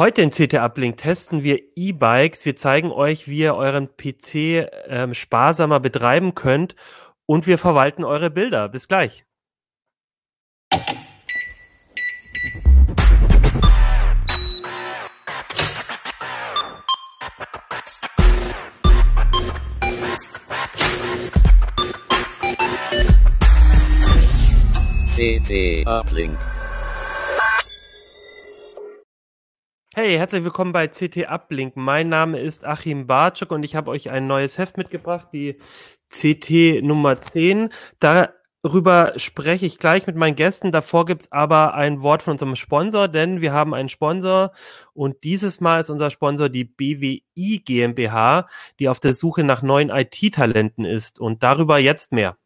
Heute in CT Uplink testen wir E-Bikes. Wir zeigen euch, wie ihr euren PC ähm, sparsamer betreiben könnt und wir verwalten eure Bilder. Bis gleich. CT Uplink. Hey, herzlich willkommen bei CT Uplink. Mein Name ist Achim Bartschuk und ich habe euch ein neues Heft mitgebracht, die CT Nummer 10. Darüber spreche ich gleich mit meinen Gästen. Davor gibt's aber ein Wort von unserem Sponsor, denn wir haben einen Sponsor und dieses Mal ist unser Sponsor die BWI GmbH, die auf der Suche nach neuen IT-Talenten ist. Und darüber jetzt mehr.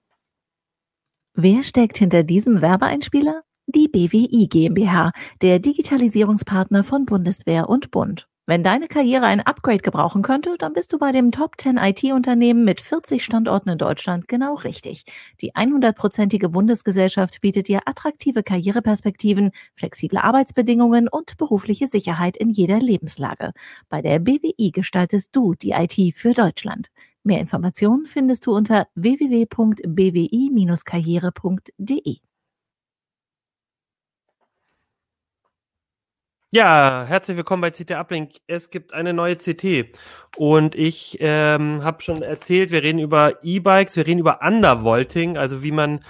Wer steckt hinter diesem Werbeeinspieler? Die BWI GmbH, der Digitalisierungspartner von Bundeswehr und Bund. Wenn deine Karriere ein Upgrade gebrauchen könnte, dann bist du bei dem Top 10 IT-Unternehmen mit 40 Standorten in Deutschland genau richtig. Die 100-prozentige Bundesgesellschaft bietet dir attraktive Karriereperspektiven, flexible Arbeitsbedingungen und berufliche Sicherheit in jeder Lebenslage. Bei der BWI gestaltest du die IT für Deutschland. Mehr Informationen findest du unter www.bwi-karriere.de. Ja, herzlich willkommen bei CT Uplink. Es gibt eine neue CT und ich ähm, habe schon erzählt, wir reden über E-Bikes, wir reden über Undervolting, also wie man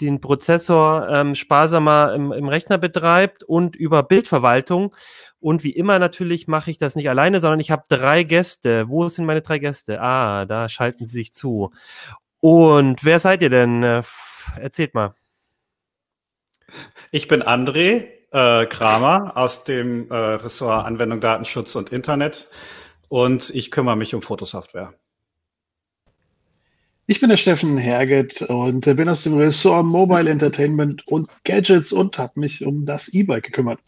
den Prozessor ähm, sparsamer im, im Rechner betreibt und über Bildverwaltung. Und wie immer natürlich mache ich das nicht alleine, sondern ich habe drei Gäste. Wo sind meine drei Gäste? Ah, da schalten sie sich zu. Und wer seid ihr denn? Äh, erzählt mal. Ich bin André äh, Kramer aus dem äh, Ressort Anwendung, Datenschutz und Internet und ich kümmere mich um Fotosoftware. Ich bin der Steffen Herget und bin aus dem Ressort Mobile Entertainment und Gadgets und habe mich um das E-Bike gekümmert.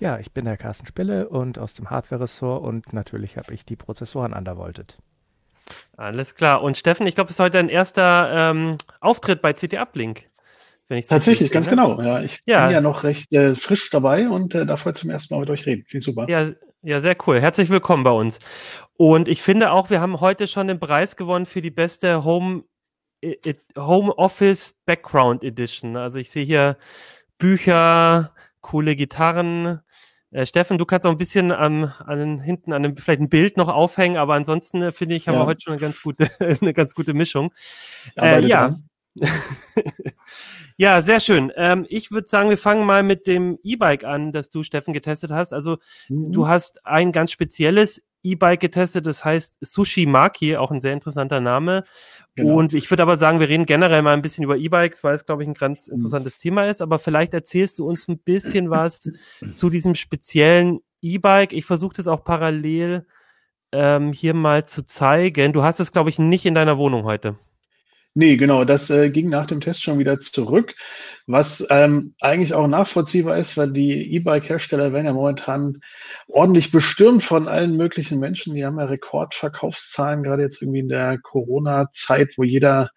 Ja, ich bin der Carsten Spille und aus dem Hardware-Ressort und natürlich habe ich die Prozessoren undervoltet. Alles klar. Und Steffen, ich glaube, es ist heute dein erster ähm, Auftritt bei CT Uplink. Wenn ich Tatsächlich, ganz genau. Ja, ich ja. bin ja noch recht äh, frisch dabei und äh, darf heute zum ersten Mal mit euch reden. Viel super. Ja, ja, sehr cool. Herzlich willkommen bei uns. Und ich finde auch, wir haben heute schon den Preis gewonnen für die beste Home, Home Office Background Edition. Also ich sehe hier Bücher, coole Gitarren. Äh, Steffen, du kannst auch ein bisschen ähm, an hinten an einem, vielleicht ein Bild noch aufhängen, aber ansonsten äh, finde ich, haben ja. wir heute schon eine ganz gute, eine ganz gute Mischung. Äh, ja. ja, sehr schön. Ähm, ich würde sagen, wir fangen mal mit dem E-Bike an, das du, Steffen, getestet hast. Also mhm. du hast ein ganz spezielles E-Bike getestet, das heißt Sushi Maki, auch ein sehr interessanter Name. Genau. Und ich würde aber sagen, wir reden generell mal ein bisschen über E-Bikes, weil es, glaube ich, ein ganz mhm. interessantes mhm. Thema ist. Aber vielleicht erzählst du uns ein bisschen was zu diesem speziellen E-Bike. Ich versuche das auch parallel ähm, hier mal zu zeigen. Du hast es, glaube ich, nicht in deiner Wohnung heute. Nee, genau, das äh, ging nach dem Test schon wieder zurück, was ähm, eigentlich auch nachvollziehbar ist, weil die E-Bike-Hersteller werden ja momentan ordentlich bestürmt von allen möglichen Menschen. Die haben ja Rekordverkaufszahlen, gerade jetzt irgendwie in der Corona-Zeit, wo jeder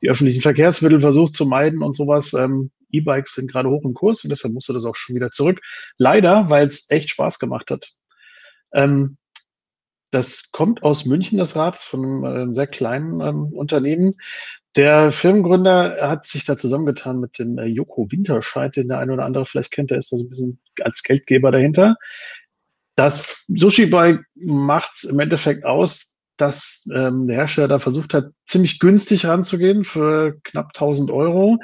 die öffentlichen Verkehrsmittel versucht zu meiden und sowas. Ähm, E-Bikes sind gerade hoch im Kurs und deshalb musste das auch schon wieder zurück. Leider, weil es echt Spaß gemacht hat. Ähm, das kommt aus München, das Rad, von einem äh, sehr kleinen ähm, Unternehmen. Der Firmengründer hat sich da zusammengetan mit dem äh, Joko Winterscheid, den der eine oder andere vielleicht kennt, der ist da so ein bisschen als Geldgeber dahinter. Das Sushi Bike macht es im Endeffekt aus, dass ähm, der Hersteller da versucht hat, ziemlich günstig ranzugehen für knapp 1000 Euro,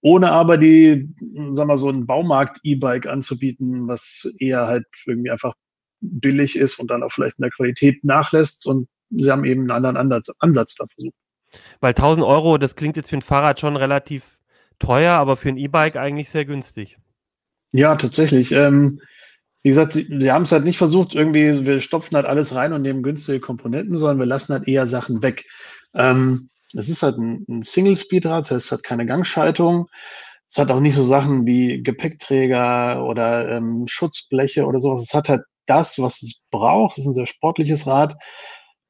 ohne aber die, sagen wir so, ein Baumarkt-E-Bike anzubieten, was eher halt irgendwie einfach billig ist und dann auch vielleicht in der Qualität nachlässt. Und sie haben eben einen anderen Ansatz, da versucht. Weil 1000 Euro, das klingt jetzt für ein Fahrrad schon relativ teuer, aber für ein E-Bike eigentlich sehr günstig. Ja, tatsächlich. Ähm, wie gesagt, sie, sie haben es halt nicht versucht, irgendwie, wir stopfen halt alles rein und nehmen günstige Komponenten, sondern wir lassen halt eher Sachen weg. Ähm, es ist halt ein, ein Single-Speed-Rad, das heißt, es hat keine Gangschaltung. Es hat auch nicht so Sachen wie Gepäckträger oder ähm, Schutzbleche oder sowas. Es hat halt das, was es braucht. Es ist ein sehr sportliches Rad.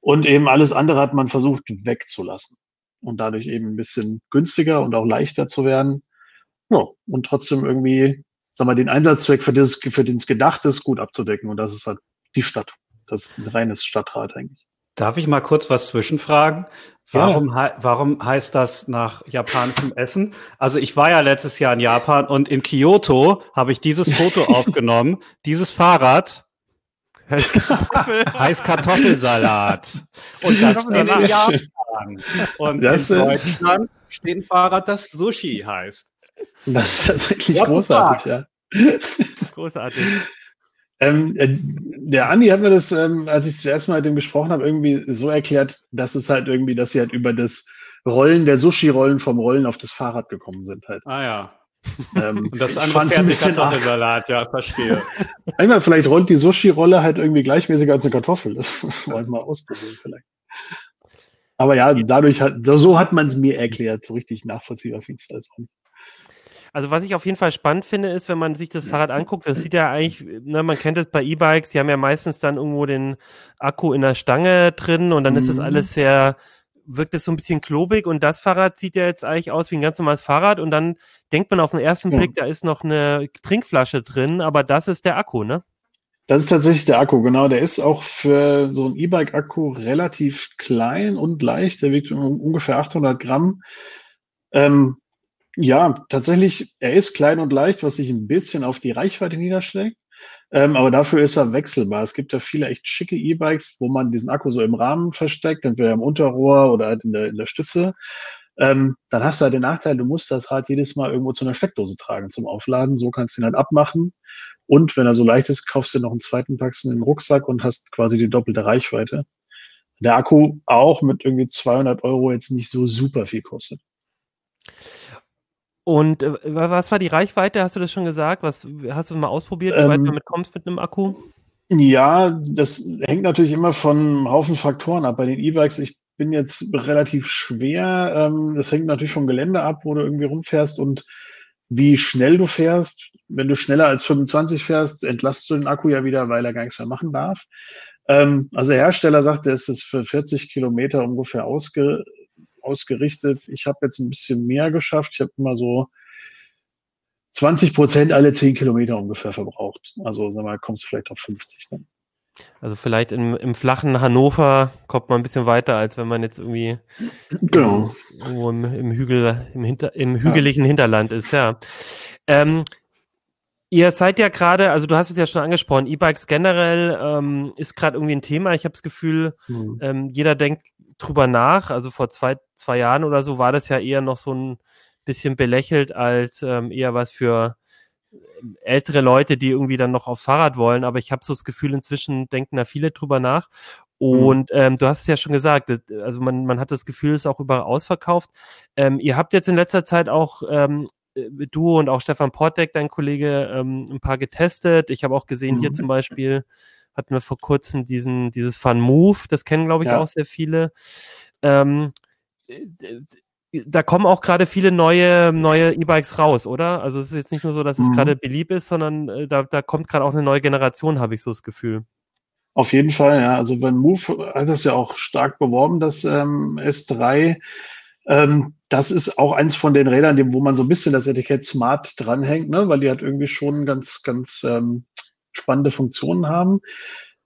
Und eben alles andere hat man versucht wegzulassen. Und dadurch eben ein bisschen günstiger und auch leichter zu werden. Ja, und trotzdem irgendwie sag mal, den Einsatzzweck, für, das, für den es gedacht ist, gut abzudecken. Und das ist halt die Stadt. Das ist ein reines Stadtrat eigentlich. Darf ich mal kurz was zwischenfragen? Warum, ja. warum heißt das nach japanischem Essen? Also ich war ja letztes Jahr in Japan und in Kyoto habe ich dieses Foto aufgenommen. Dieses Fahrrad heißt, Kartoffel. heißt Kartoffelsalat. Und das in Japan. Und das in Deutschland steht ein Fahrrad, das Sushi heißt. Das ist tatsächlich What großartig, ja. Großartig. Ähm, äh, der Andi hat mir das, ähm, als ich zuerst mal mit dem gesprochen habe, irgendwie so erklärt, dass es halt irgendwie, dass sie halt über das Rollen der Sushi-Rollen vom Rollen auf das Fahrrad gekommen sind halt. Ah ja. Ähm, Und das andere ein bisschen Salat, ja, verstehe. Einmal vielleicht rollt die Sushi-Rolle halt irgendwie gleichmäßiger als eine Kartoffel. Das wollen wir mal ausprobieren vielleicht. Aber ja, dadurch hat, so hat man es mir erklärt. So richtig nachvollziehbar finde ich das auch nicht. Also was ich auf jeden Fall spannend finde, ist, wenn man sich das Fahrrad anguckt, das sieht ja eigentlich, ne, man kennt es bei E-Bikes, die haben ja meistens dann irgendwo den Akku in der Stange drin und dann mhm. ist das mhm. alles sehr, wirkt es so ein bisschen klobig und das Fahrrad sieht ja jetzt eigentlich aus wie ein ganz normales Fahrrad und dann denkt man auf den ersten ja. Blick, da ist noch eine Trinkflasche drin, aber das ist der Akku, ne? Das ist tatsächlich der Akku, genau. Der ist auch für so ein E-Bike-Akku relativ klein und leicht. Der wiegt ungefähr 800 Gramm. Ähm, ja, tatsächlich, er ist klein und leicht, was sich ein bisschen auf die Reichweite niederschlägt. Ähm, aber dafür ist er wechselbar. Es gibt ja viele echt schicke E-Bikes, wo man diesen Akku so im Rahmen versteckt, entweder im Unterrohr oder halt in der, in der Stütze. Ähm, dann hast du halt den Nachteil, du musst das Rad jedes Mal irgendwo zu einer Steckdose tragen zum Aufladen. So kannst du ihn halt abmachen. Und wenn er so leicht ist, kaufst du noch einen zweiten, packst in den Rucksack und hast quasi die doppelte Reichweite. Der Akku auch mit irgendwie 200 Euro jetzt nicht so super viel kostet. Und äh, was war die Reichweite? Hast du das schon gesagt? Was hast du mal ausprobiert, wie ähm, weit du damit kommst mit einem Akku? Ja, das hängt natürlich immer von einem Haufen Faktoren ab. Bei den E-Bikes, ich bin jetzt relativ schwer. Ähm, das hängt natürlich vom Gelände ab, wo du irgendwie rumfährst und wie schnell du fährst. Wenn du schneller als 25 fährst, entlastest du den Akku ja wieder, weil er gar nichts mehr machen darf. Ähm, also der Hersteller sagt, er ist für 40 Kilometer ungefähr ausge ausgerichtet. Ich habe jetzt ein bisschen mehr geschafft. Ich habe immer so 20 Prozent alle 10 Kilometer ungefähr verbraucht. Also sag mal, kommst du vielleicht auf 50 dann. Also vielleicht im, im flachen Hannover kommt man ein bisschen weiter, als wenn man jetzt irgendwie genau. irgendwo im, im Hügel, im, Hinter, im hügeligen ja. Hinterland ist, ja. Ähm, ihr seid ja gerade, also du hast es ja schon angesprochen, E-Bikes generell ähm, ist gerade irgendwie ein Thema. Ich habe das Gefühl, mhm. ähm, jeder denkt drüber nach. Also vor zwei, zwei Jahren oder so war das ja eher noch so ein bisschen belächelt als ähm, eher was für ältere Leute, die irgendwie dann noch aufs Fahrrad wollen. Aber ich habe so das Gefühl, inzwischen denken da viele drüber nach. Mhm. Und ähm, du hast es ja schon gesagt, also man, man hat das Gefühl, es ist auch überall ausverkauft. Ähm, ihr habt jetzt in letzter Zeit auch ähm, äh, du und auch Stefan Portek, dein Kollege, ähm, ein paar getestet. Ich habe auch gesehen, mhm. hier zum Beispiel hatten wir vor kurzem diesen, dieses Fun Move, das kennen, glaube ich, ja. auch sehr viele. Ähm, da kommen auch gerade viele neue neue E-Bikes raus, oder? Also es ist jetzt nicht nur so, dass es mhm. gerade beliebt ist, sondern äh, da, da kommt gerade auch eine neue Generation, habe ich so das Gefühl. Auf jeden Fall, ja. Also wenn Move hat das ja auch stark beworben, das ähm, S3. Ähm, das ist auch eins von den Rädern, wo man so ein bisschen das Etikett Smart dranhängt, ne? weil die hat irgendwie schon ganz, ganz ähm, spannende Funktionen haben.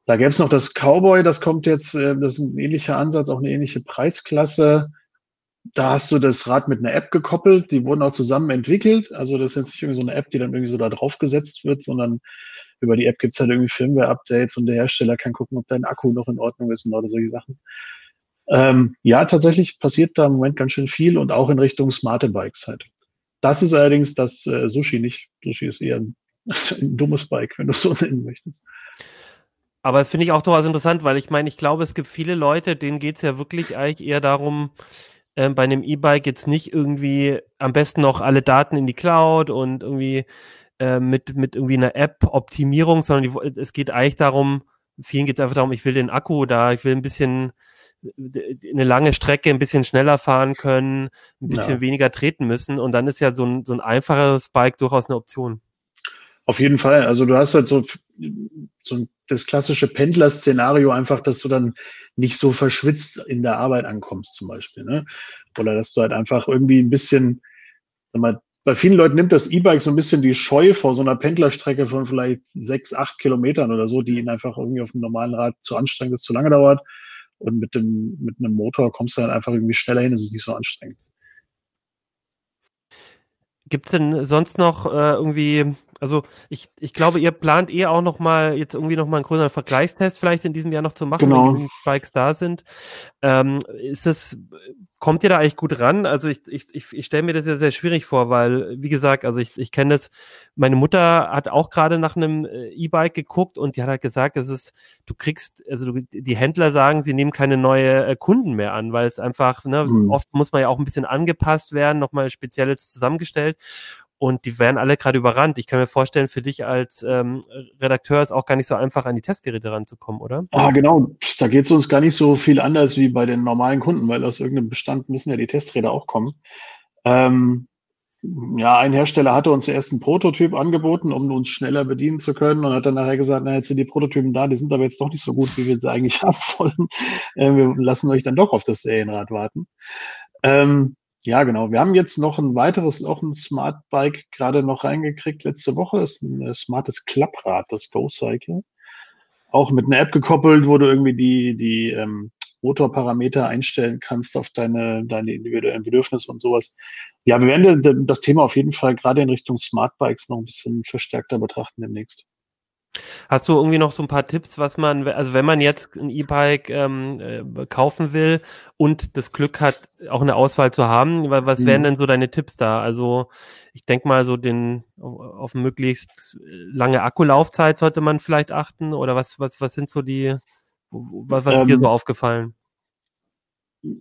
Da gäbe es noch das Cowboy, das kommt jetzt, äh, das ist ein ähnlicher Ansatz, auch eine ähnliche Preisklasse. Da hast du das Rad mit einer App gekoppelt, die wurden auch zusammen entwickelt. Also das ist jetzt nicht irgendwie so eine App, die dann irgendwie so da drauf gesetzt wird, sondern über die App gibt's halt irgendwie Firmware-Updates und der Hersteller kann gucken, ob dein Akku noch in Ordnung ist oder solche Sachen. Ähm, ja, tatsächlich passiert da im Moment ganz schön viel und auch in Richtung smarte Bikes halt. Das ist allerdings das äh, Sushi nicht. Sushi ist eher ein ein dummes Bike, wenn du es so nennen möchtest. Aber das finde ich auch durchaus interessant, weil ich meine, ich glaube, es gibt viele Leute, denen geht es ja wirklich eigentlich eher darum, äh, bei einem E-Bike jetzt nicht irgendwie am besten noch alle Daten in die Cloud und irgendwie äh, mit, mit irgendwie einer App-Optimierung, sondern die, es geht eigentlich darum, vielen geht es einfach darum, ich will den Akku da, ich will ein bisschen eine lange Strecke ein bisschen schneller fahren können, ein bisschen ja. weniger treten müssen und dann ist ja so ein, so ein einfacheres Bike durchaus eine Option. Auf jeden Fall. Also du hast halt so, so das klassische Pendler-Szenario einfach, dass du dann nicht so verschwitzt in der Arbeit ankommst zum Beispiel. Ne? Oder dass du halt einfach irgendwie ein bisschen, sag mal, bei vielen Leuten nimmt das E-Bike so ein bisschen die Scheu vor so einer Pendlerstrecke von vielleicht sechs, acht Kilometern oder so, die ihnen einfach irgendwie auf dem normalen Rad zu anstrengend ist, zu lange dauert. Und mit dem, mit einem Motor kommst du dann einfach irgendwie schneller hin, es ist nicht so anstrengend. Gibt es denn sonst noch äh, irgendwie, also ich, ich glaube, ihr plant eh auch noch mal jetzt irgendwie noch mal einen größeren Vergleichstest vielleicht in diesem Jahr noch zu machen, genau. wenn die Bikes da sind. Ähm, ist es kommt ihr da eigentlich gut ran? Also ich, ich, ich, ich stelle mir das ja sehr schwierig vor, weil, wie gesagt, also ich, ich kenne das, meine Mutter hat auch gerade nach einem äh, E-Bike geguckt und die hat halt gesagt, das ist, du kriegst, also du, die Händler sagen, sie nehmen keine neue äh, Kunden mehr an, weil es einfach, ne, mhm. oft muss man ja auch ein bisschen angepasst werden, nochmal speziell jetzt zusammengestellt und die werden alle gerade überrannt. Ich kann mir vorstellen, für dich als ähm, Redakteur ist auch gar nicht so einfach, an die Testgeräte ranzukommen, oder? Ah, genau. Da geht es uns gar nicht so viel anders wie bei den normalen Kunden, weil aus irgendeinem Bestand müssen ja die Testräder auch kommen. Ähm, ja, ein Hersteller hatte uns erst einen Prototyp angeboten, um uns schneller bedienen zu können und hat dann nachher gesagt, na, jetzt sind die Prototypen da, die sind aber jetzt doch nicht so gut, wie wir sie eigentlich haben wollen. Äh, wir lassen euch dann doch auf das Serienrad warten. Ähm, ja, genau. Wir haben jetzt noch ein weiteres, auch ein Smart Bike gerade noch reingekriegt letzte Woche. Das ist ein äh, smartes Klapprad, das Go Cycle. Auch mit einer App gekoppelt, wo du irgendwie die, die ähm, Motorparameter einstellen kannst auf deine, deine individuellen Bedürfnisse und sowas. Ja, wir werden das Thema auf jeden Fall gerade in Richtung Smart Bikes noch ein bisschen verstärkter betrachten demnächst. Hast du irgendwie noch so ein paar Tipps, was man, also wenn man jetzt ein E-Bike ähm, äh, kaufen will und das Glück hat, auch eine Auswahl zu haben, was mhm. wären denn so deine Tipps da? Also ich denke mal, so den auf möglichst lange Akkulaufzeit sollte man vielleicht achten oder was, was, was sind so die, was, was ist dir so ähm. aufgefallen?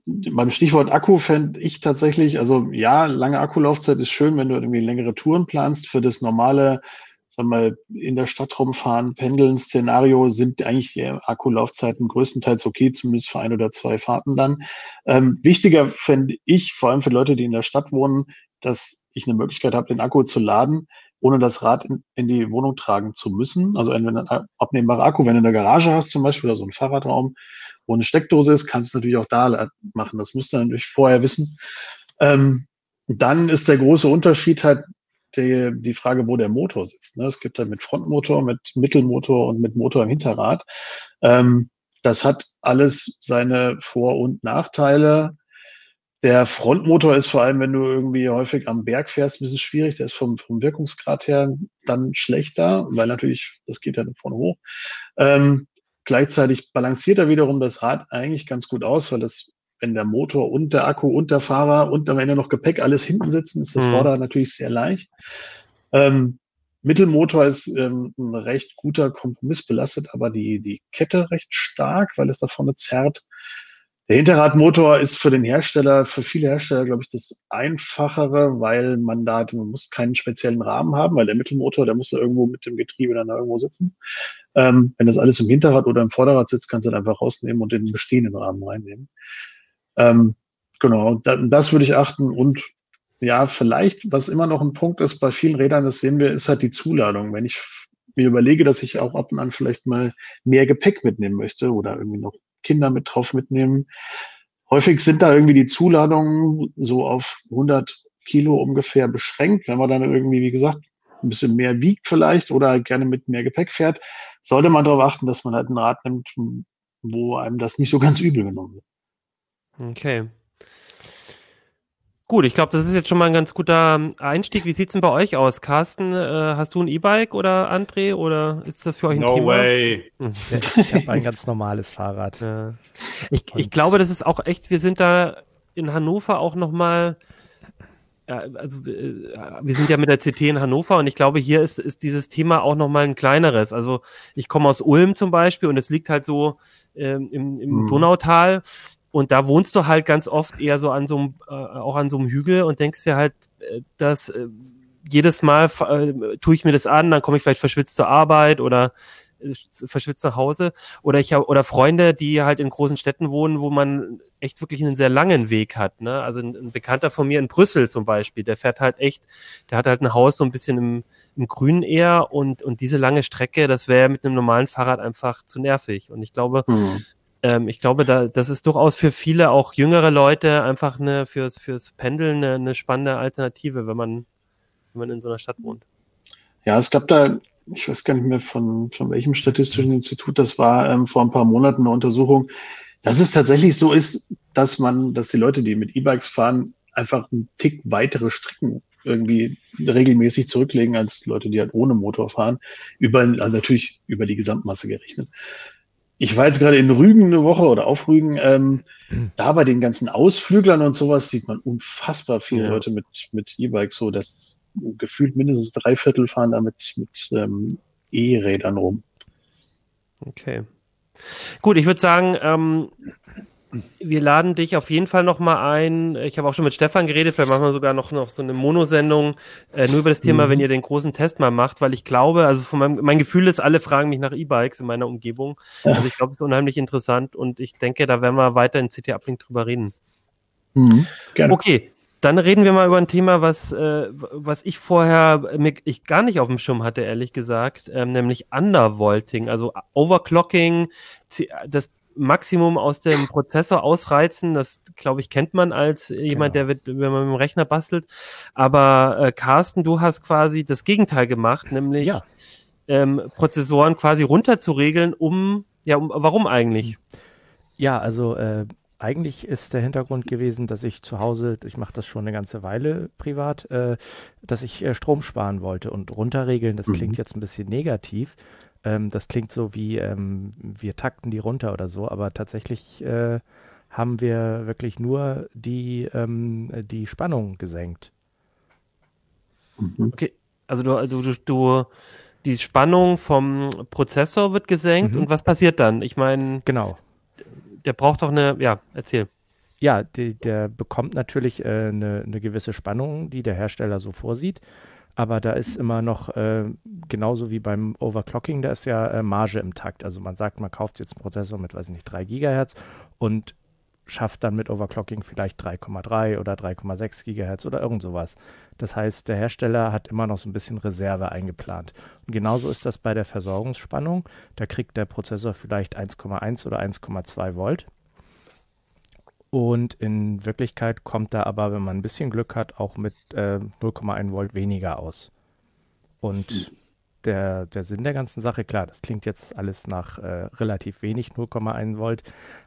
beim Stichwort Akku fände ich tatsächlich, also ja, lange Akkulaufzeit ist schön, wenn du irgendwie längere Touren planst. Für das normale sag mal, in der Stadt rumfahren, pendeln Szenario sind eigentlich die Akkulaufzeiten größtenteils okay, zumindest für ein oder zwei Fahrten dann. Ähm, wichtiger fände ich, vor allem für Leute, die in der Stadt wohnen, dass ich eine Möglichkeit habe, den Akku zu laden, ohne das Rad in, in die Wohnung tragen zu müssen. Also entweder ein abnehmbarer Akku, wenn du eine Garage hast zum Beispiel oder so ein Fahrradraum, wo eine Steckdose ist, kannst du natürlich auch da machen. Das musst du natürlich vorher wissen. Ähm, dann ist der große Unterschied halt, die, die Frage, wo der Motor sitzt. Ne? Es gibt da mit Frontmotor, mit Mittelmotor und mit Motor im Hinterrad. Ähm, das hat alles seine Vor- und Nachteile. Der Frontmotor ist vor allem, wenn du irgendwie häufig am Berg fährst, ein bisschen schwierig. Der ist vom, vom Wirkungsgrad her dann schlechter, weil natürlich, das geht ja vorne hoch. Ähm, gleichzeitig balanciert er wiederum das Rad eigentlich ganz gut aus, weil das wenn der Motor und der Akku und der Fahrer und am Ende noch Gepäck alles hinten sitzen, ist das mhm. Vorder natürlich sehr leicht. Ähm, Mittelmotor ist ähm, ein recht guter Kompromiss, belastet aber die, die Kette recht stark, weil es da vorne zerrt. Der Hinterradmotor ist für den Hersteller, für viele Hersteller, glaube ich, das einfachere, weil man da, man muss keinen speziellen Rahmen haben, weil der Mittelmotor, der muss da irgendwo mit dem Getriebe dann da irgendwo sitzen. Ähm, wenn das alles im Hinterrad oder im Vorderrad sitzt, kannst du dann einfach rausnehmen und in den bestehenden Rahmen reinnehmen. Ähm, genau, da, das würde ich achten und ja, vielleicht, was immer noch ein Punkt ist bei vielen Rädern, das sehen wir, ist halt die Zuladung. Wenn ich mir überlege, dass ich auch ab und an vielleicht mal mehr Gepäck mitnehmen möchte oder irgendwie noch Kinder mit drauf mitnehmen. Häufig sind da irgendwie die Zuladungen so auf 100 Kilo ungefähr beschränkt. Wenn man dann irgendwie, wie gesagt, ein bisschen mehr wiegt vielleicht oder gerne mit mehr Gepäck fährt, sollte man darauf achten, dass man halt ein Rad nimmt, wo einem das nicht so ganz übel genommen wird. Okay. Gut, ich glaube, das ist jetzt schon mal ein ganz guter Einstieg. Wie sieht's denn bei euch aus? Carsten, äh, hast du ein E-Bike oder André oder ist das für euch ein no Thema? Way. Ich habe ein ganz normales Fahrrad. Ja. Ich, ich glaube, das ist auch echt, wir sind da in Hannover auch nochmal, ja, also äh, wir sind ja mit der CT in Hannover und ich glaube, hier ist, ist dieses Thema auch nochmal ein kleineres. Also ich komme aus Ulm zum Beispiel und es liegt halt so ähm, im, im hm. Donautal und da wohnst du halt ganz oft eher so an so einem, äh, auch an so einem Hügel und denkst dir halt, äh, dass äh, jedes Mal äh, tue ich mir das an, dann komme ich vielleicht verschwitzt zur Arbeit oder äh, verschwitzt nach Hause. Oder ich habe oder Freunde, die halt in großen Städten wohnen, wo man echt wirklich einen sehr langen Weg hat. Ne? Also ein, ein Bekannter von mir in Brüssel zum Beispiel, der fährt halt echt, der hat halt ein Haus so ein bisschen im, im Grünen eher und, und diese lange Strecke, das wäre mit einem normalen Fahrrad einfach zu nervig. Und ich glaube, hm ähm, ich glaube, da, das ist durchaus für viele, auch jüngere Leute, einfach eine, fürs, fürs Pendeln eine, eine spannende Alternative, wenn man wenn man in so einer Stadt wohnt. Ja, es gab da, ich weiß gar nicht mehr von, von welchem statistischen Institut das war, ähm, vor ein paar Monaten eine Untersuchung, dass es tatsächlich so ist, dass man, dass die Leute, die mit E-Bikes fahren, einfach einen Tick weitere Strecken irgendwie regelmäßig zurücklegen als Leute, die halt ohne Motor fahren, über, also natürlich über die Gesamtmasse gerechnet. Ich war jetzt gerade in Rügen eine Woche oder auf Rügen, ähm, da bei den ganzen Ausflüglern und sowas sieht man unfassbar viele ja. Leute mit, mit E-Bikes, so dass gefühlt mindestens drei Viertel fahren damit mit ähm, E-Rädern rum. Okay. Gut, ich würde sagen, ähm, wir laden dich auf jeden Fall nochmal ein. Ich habe auch schon mit Stefan geredet, vielleicht machen wir sogar noch, noch so eine Monosendung, äh, nur über das Thema, mhm. wenn ihr den großen Test mal macht, weil ich glaube, also von meinem, mein Gefühl ist, alle fragen mich nach E-Bikes in meiner Umgebung. Also ich glaube, es ist unheimlich interessant und ich denke, da werden wir weiter in CT Uplink drüber reden. Mhm. Gerne. Okay, dann reden wir mal über ein Thema, was, äh, was ich vorher mir, ich gar nicht auf dem Schirm hatte, ehrlich gesagt, ähm, nämlich Undervolting, also Overclocking, das Maximum aus dem Prozessor ausreizen. Das, glaube ich, kennt man als jemand, genau. der, wird, wenn man mit dem Rechner bastelt. Aber äh, Carsten, du hast quasi das Gegenteil gemacht, nämlich ja. ähm, Prozessoren quasi runterzuregeln, um, ja, um, warum eigentlich? Ja, also äh, eigentlich ist der Hintergrund gewesen, dass ich zu Hause, ich mache das schon eine ganze Weile privat, äh, dass ich äh, Strom sparen wollte und runterregeln, das mhm. klingt jetzt ein bisschen negativ. Ähm, das klingt so wie, ähm, wir takten die runter oder so, aber tatsächlich äh, haben wir wirklich nur die, ähm, die Spannung gesenkt. Mhm. Okay, also du, du, du, du die Spannung vom Prozessor wird gesenkt mhm. und was passiert dann? Ich meine, genau der braucht doch eine, ja, erzähl. Ja, die, der bekommt natürlich äh, eine, eine gewisse Spannung, die der Hersteller so vorsieht. Aber da ist immer noch, äh, genauso wie beim Overclocking, da ist ja äh, Marge im Takt. Also man sagt, man kauft jetzt einen Prozessor mit, weiß ich nicht, 3 Gigahertz und schafft dann mit Overclocking vielleicht 3,3 oder 3,6 Gigahertz oder irgend sowas. Das heißt, der Hersteller hat immer noch so ein bisschen Reserve eingeplant. Und genauso ist das bei der Versorgungsspannung. Da kriegt der Prozessor vielleicht 1,1 oder 1,2 Volt. Und in Wirklichkeit kommt er aber, wenn man ein bisschen Glück hat, auch mit äh, 0,1 Volt weniger aus. Und der, der Sinn der ganzen Sache, klar, das klingt jetzt alles nach äh, relativ wenig, 0,1 Volt,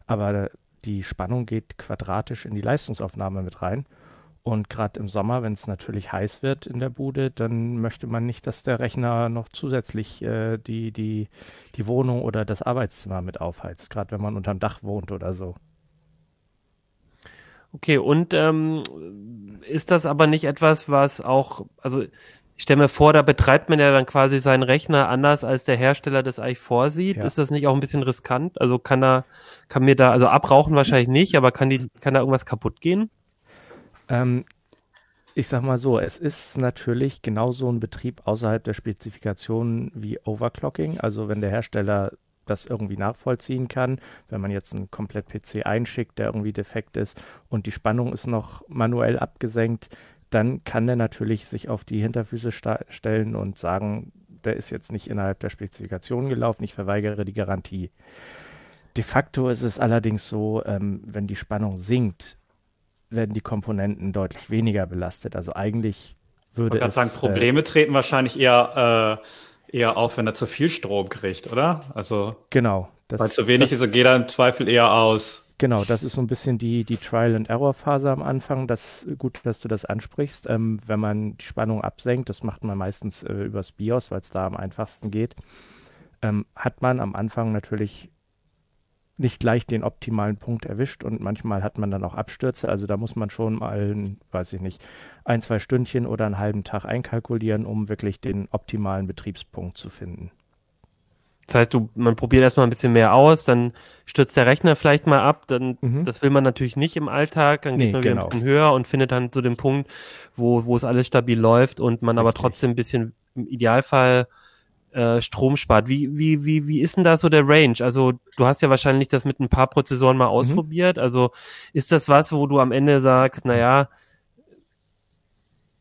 aber die Spannung geht quadratisch in die Leistungsaufnahme mit rein. Und gerade im Sommer, wenn es natürlich heiß wird in der Bude, dann möchte man nicht, dass der Rechner noch zusätzlich äh, die, die, die Wohnung oder das Arbeitszimmer mit aufheizt, gerade wenn man unterm Dach wohnt oder so. Okay, und ähm, ist das aber nicht etwas, was auch, also ich stelle mir vor, da betreibt man ja dann quasi seinen Rechner anders, als der Hersteller das eigentlich vorsieht. Ja. Ist das nicht auch ein bisschen riskant? Also kann er, kann mir da, also abrauchen wahrscheinlich nicht, aber kann die, kann da irgendwas kaputt gehen? Ähm, ich sag mal so, es ist natürlich genauso ein Betrieb außerhalb der Spezifikation wie Overclocking. Also wenn der Hersteller das irgendwie nachvollziehen kann, wenn man jetzt einen komplett PC einschickt, der irgendwie defekt ist und die Spannung ist noch manuell abgesenkt, dann kann er natürlich sich auf die Hinterfüße stellen und sagen, der ist jetzt nicht innerhalb der Spezifikation gelaufen, ich verweigere die Garantie. De facto ist es allerdings so, ähm, wenn die Spannung sinkt, werden die Komponenten deutlich weniger belastet. Also eigentlich würde ich es... sagen, Probleme äh, treten wahrscheinlich eher, äh, eher auf, wenn er zu viel Strom kriegt, oder? Also genau. weil zu wenig das, ist, geht er im Zweifel eher aus. Genau, das ist so ein bisschen die, die Trial-and-Error-Phase am Anfang. Das, gut, dass du das ansprichst. Ähm, wenn man die Spannung absenkt, das macht man meistens äh, übers BIOS, weil es da am einfachsten geht, ähm, hat man am Anfang natürlich nicht gleich den optimalen Punkt erwischt und manchmal hat man dann auch Abstürze. Also da muss man schon mal, weiß ich nicht, ein, zwei Stündchen oder einen halben Tag einkalkulieren, um wirklich den optimalen Betriebspunkt zu finden. Das heißt, du, man probiert erstmal ein bisschen mehr aus, dann stürzt der Rechner vielleicht mal ab, dann, mhm. das will man natürlich nicht im Alltag, dann geht nee, man wieder genau. ein bisschen höher und findet dann so den Punkt, wo, wo es alles stabil läuft und man Richtig. aber trotzdem ein bisschen im Idealfall äh, Strom spart. Wie, wie, wie, wie ist denn da so der Range? Also du hast ja wahrscheinlich das mit ein paar Prozessoren mal mhm. ausprobiert. Mhm. Also ist das was, wo du am Ende sagst, naja,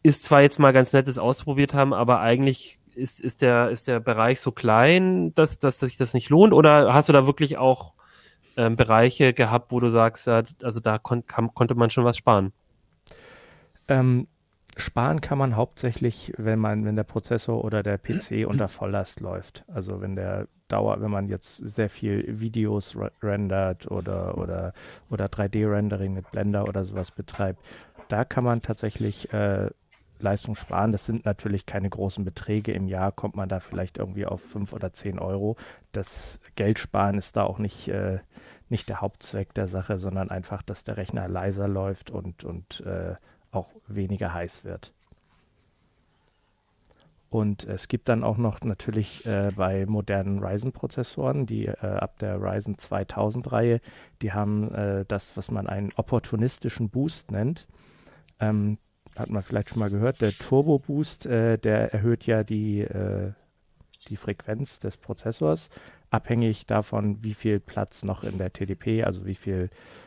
ist zwar jetzt mal ganz nettes ausprobiert haben, aber eigentlich ist, ist, der, ist der Bereich so klein, dass, dass sich das nicht lohnt? Oder hast du da wirklich auch ähm, Bereiche gehabt, wo du sagst, also da kon kam, konnte man schon was sparen? Ähm, sparen kann man hauptsächlich, wenn man, wenn der Prozessor oder der PC unter Volllast läuft. Also wenn der Dauer, wenn man jetzt sehr viel Videos rendert oder oder oder 3D-Rendering mit Blender oder sowas betreibt, da kann man tatsächlich äh, Leistung sparen. Das sind natürlich keine großen Beträge. Im Jahr kommt man da vielleicht irgendwie auf 5 oder 10 Euro. Das Geld sparen ist da auch nicht, äh, nicht der Hauptzweck der Sache, sondern einfach, dass der Rechner leiser läuft und, und äh, auch weniger heiß wird. Und es gibt dann auch noch natürlich äh, bei modernen Ryzen-Prozessoren, die äh, ab der Ryzen 2000-Reihe, die haben äh, das, was man einen opportunistischen Boost nennt. Ähm, hat man vielleicht schon mal gehört, der Turbo Boost, äh, der erhöht ja die, äh, die Frequenz des Prozessors, abhängig davon, wie viel Platz noch in der TDP, also wie viel äh,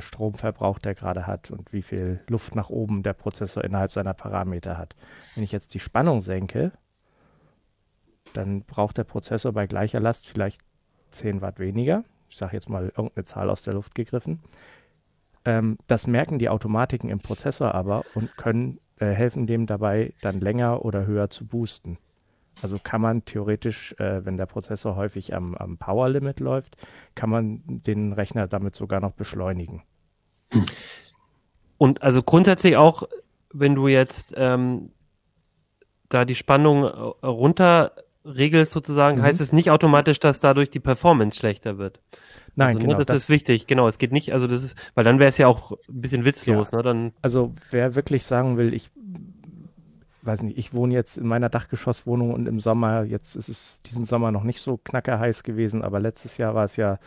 Stromverbrauch der gerade hat und wie viel Luft nach oben der Prozessor innerhalb seiner Parameter hat. Wenn ich jetzt die Spannung senke, dann braucht der Prozessor bei gleicher Last vielleicht 10 Watt weniger. Ich sage jetzt mal irgendeine Zahl aus der Luft gegriffen. Ähm, das merken die Automatiken im Prozessor aber und können äh, helfen dem dabei, dann länger oder höher zu boosten. Also kann man theoretisch, äh, wenn der Prozessor häufig am, am Power Limit läuft, kann man den Rechner damit sogar noch beschleunigen. Und also grundsätzlich auch, wenn du jetzt ähm, da die Spannung äh, runter regelst sozusagen, mhm. heißt es nicht automatisch, dass dadurch die Performance schlechter wird. Nein, also, genau. Ne, das, das, ist wichtig, genau. Es geht nicht, also das ist, weil dann wäre es ja auch ein bisschen witzlos, ja. ne? Dann also wer wirklich sagen will, ich weiß nicht, ich wohne jetzt in meiner Dachgeschosswohnung und im Sommer, jetzt ist es diesen Sommer noch nicht so knackerheiß gewesen, aber letztes Jahr war es ja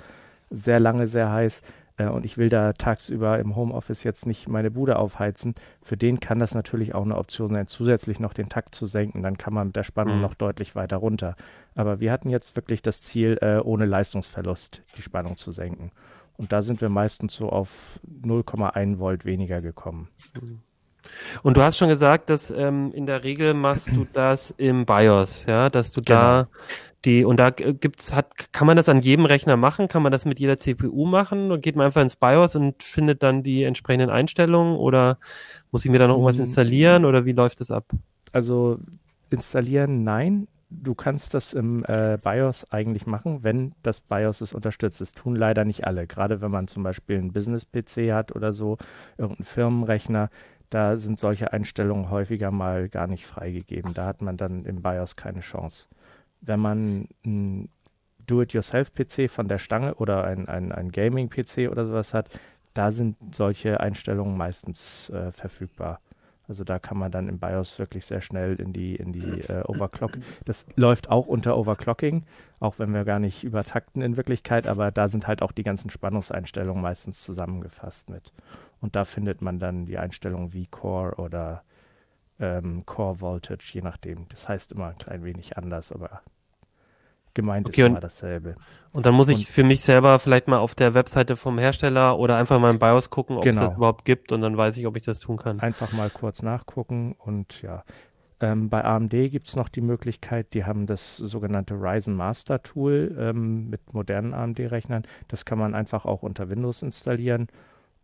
sehr lange sehr heiß äh, und ich will da tagsüber im Homeoffice jetzt nicht meine Bude aufheizen. Für den kann das natürlich auch eine Option sein, zusätzlich noch den Takt zu senken. Dann kann man mit der Spannung mhm. noch deutlich weiter runter. Aber wir hatten jetzt wirklich das Ziel, äh, ohne Leistungsverlust die Spannung zu senken. Und da sind wir meistens so auf 0,1 Volt weniger gekommen. Mhm. Und du hast schon gesagt, dass ähm, in der Regel machst du das im BIOS, ja, dass du genau. da die und da gibt's hat kann man das an jedem Rechner machen, kann man das mit jeder CPU machen und geht man einfach ins BIOS und findet dann die entsprechenden Einstellungen oder muss ich mir da noch irgendwas mm. installieren oder wie läuft das ab? Also installieren, nein. Du kannst das im äh, BIOS eigentlich machen, wenn das BIOS es unterstützt. Das tun leider nicht alle. Gerade wenn man zum Beispiel einen Business-PC hat oder so, irgendeinen Firmenrechner, da sind solche Einstellungen häufiger mal gar nicht freigegeben. Da hat man dann im BIOS keine Chance. Wenn man einen Do-it-yourself-PC von der Stange oder ein, ein, ein Gaming-PC oder sowas hat, da sind solche Einstellungen meistens äh, verfügbar. Also da kann man dann im BIOS wirklich sehr schnell in die, in die äh, Overclock. Das läuft auch unter Overclocking, auch wenn wir gar nicht übertakten in Wirklichkeit, aber da sind halt auch die ganzen Spannungseinstellungen meistens zusammengefasst mit. Und da findet man dann die Einstellung wie Core oder ähm, Core Voltage, je nachdem. Das heißt immer ein klein wenig anders, aber gemeint okay, ist immer dasselbe. Und dann muss ich und, für mich selber vielleicht mal auf der Webseite vom Hersteller oder einfach mal im BIOS gucken, ob genau. es das überhaupt gibt und dann weiß ich, ob ich das tun kann. Einfach mal kurz nachgucken und ja. Ähm, bei AMD gibt es noch die Möglichkeit, die haben das sogenannte Ryzen Master Tool ähm, mit modernen AMD-Rechnern. Das kann man einfach auch unter Windows installieren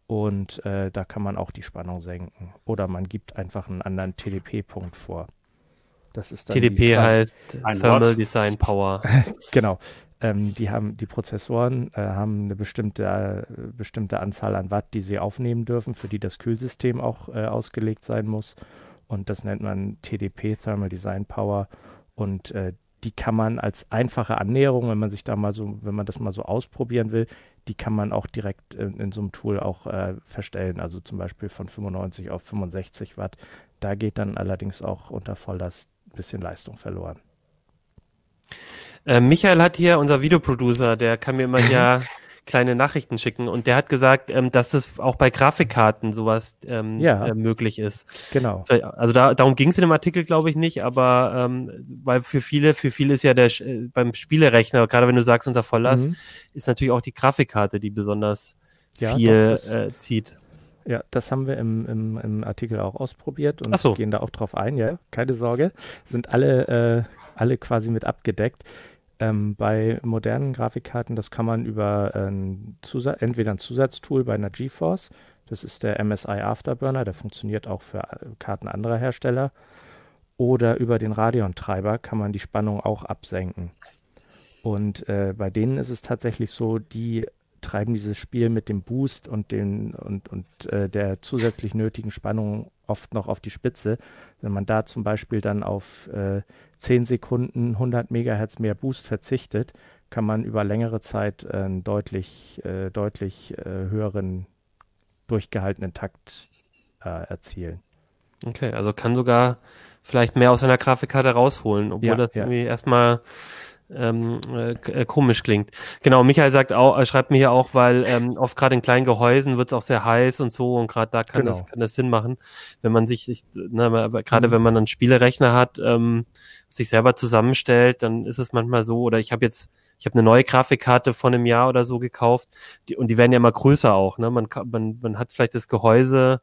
und äh, da kann man auch die Spannung senken. Oder man gibt einfach einen anderen TDP-Punkt vor. Das ist dann TDP heißt Thermal. Design Power. genau. Ähm, die haben die Prozessoren äh, haben eine bestimmte äh, bestimmte Anzahl an Watt, die sie aufnehmen dürfen, für die das Kühlsystem auch äh, ausgelegt sein muss. Und das nennt man TDP Thermal Design Power. Und äh, die kann man als einfache Annäherung, wenn man sich da mal so, wenn man das mal so ausprobieren will, die kann man auch direkt in, in so einem Tool auch äh, verstellen. Also zum Beispiel von 95 auf 65 Watt. Da geht dann allerdings auch unter Volllast ein bisschen Leistung verloren. Äh, Michael hat hier, unser Videoproducer, der kann mir immer ja kleine Nachrichten schicken und der hat gesagt, ähm, dass das auch bei Grafikkarten sowas ähm, ja, äh, möglich ist. Genau. Also da, darum ging es in dem Artikel, glaube ich, nicht, aber ähm, weil für viele, für viele ist ja der äh, beim Spielerechner, gerade wenn du sagst unter Volllast, mhm. ist natürlich auch die Grafikkarte, die besonders ja, viel doch, äh, zieht. Ja, das haben wir im, im, im Artikel auch ausprobiert und so. gehen da auch drauf ein, ja, keine Sorge. Sind alle, äh, alle quasi mit abgedeckt. Ähm, bei modernen Grafikkarten, das kann man über ein entweder ein Zusatztool bei einer GeForce, Das ist der MSI Afterburner, der funktioniert auch für äh, Karten anderer Hersteller. Oder über den Radeon-Treiber kann man die Spannung auch absenken. Und äh, bei denen ist es tatsächlich so, die treiben dieses Spiel mit dem Boost und, den, und, und äh, der zusätzlich nötigen Spannung oft noch auf die Spitze. Wenn man da zum Beispiel dann auf äh, 10 Sekunden 100 Megahertz mehr Boost verzichtet, kann man über längere Zeit einen deutlich, äh, deutlich äh, höheren durchgehaltenen Takt äh, erzielen. Okay, also kann sogar vielleicht mehr aus einer Grafikkarte rausholen, obwohl ja, das ja. irgendwie erstmal ähm, äh, äh, komisch klingt. Genau, Michael sagt auch, äh, schreibt mir hier auch, weil ähm, oft gerade in kleinen Gehäusen wird es auch sehr heiß und so und gerade da kann genau. das kann das Sinn machen, wenn man sich, sich ne, gerade mhm. wenn man einen Spielerechner hat, ähm, sich selber zusammenstellt, dann ist es manchmal so. Oder ich habe jetzt ich habe eine neue Grafikkarte von einem Jahr oder so gekauft die, und die werden ja immer größer auch. Ne? Man, kann, man, man hat vielleicht das Gehäuse.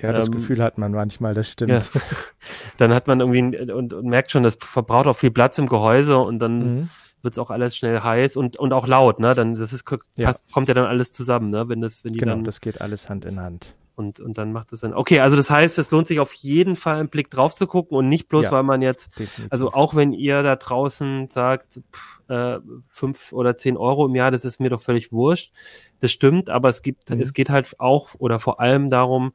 Ja, das ähm, Gefühl hat man manchmal, das stimmt. Ja. dann hat man irgendwie und, und merkt schon, das verbraucht auch viel Platz im Gehäuse und dann mhm. wird es auch alles schnell heiß und, und auch laut, ne? Dann das ist passt, ja. kommt ja dann alles zusammen, ne? Wenn das, wenn die genau, dann, das geht alles Hand in Hand. Und, und dann macht es dann. Okay, also das heißt, es lohnt sich auf jeden Fall einen Blick drauf zu gucken und nicht bloß, ja, weil man jetzt, definitiv. also auch wenn ihr da draußen sagt, pff, äh, fünf oder zehn Euro im Jahr, das ist mir doch völlig wurscht. Das stimmt, aber es gibt, mhm. es geht halt auch oder vor allem darum,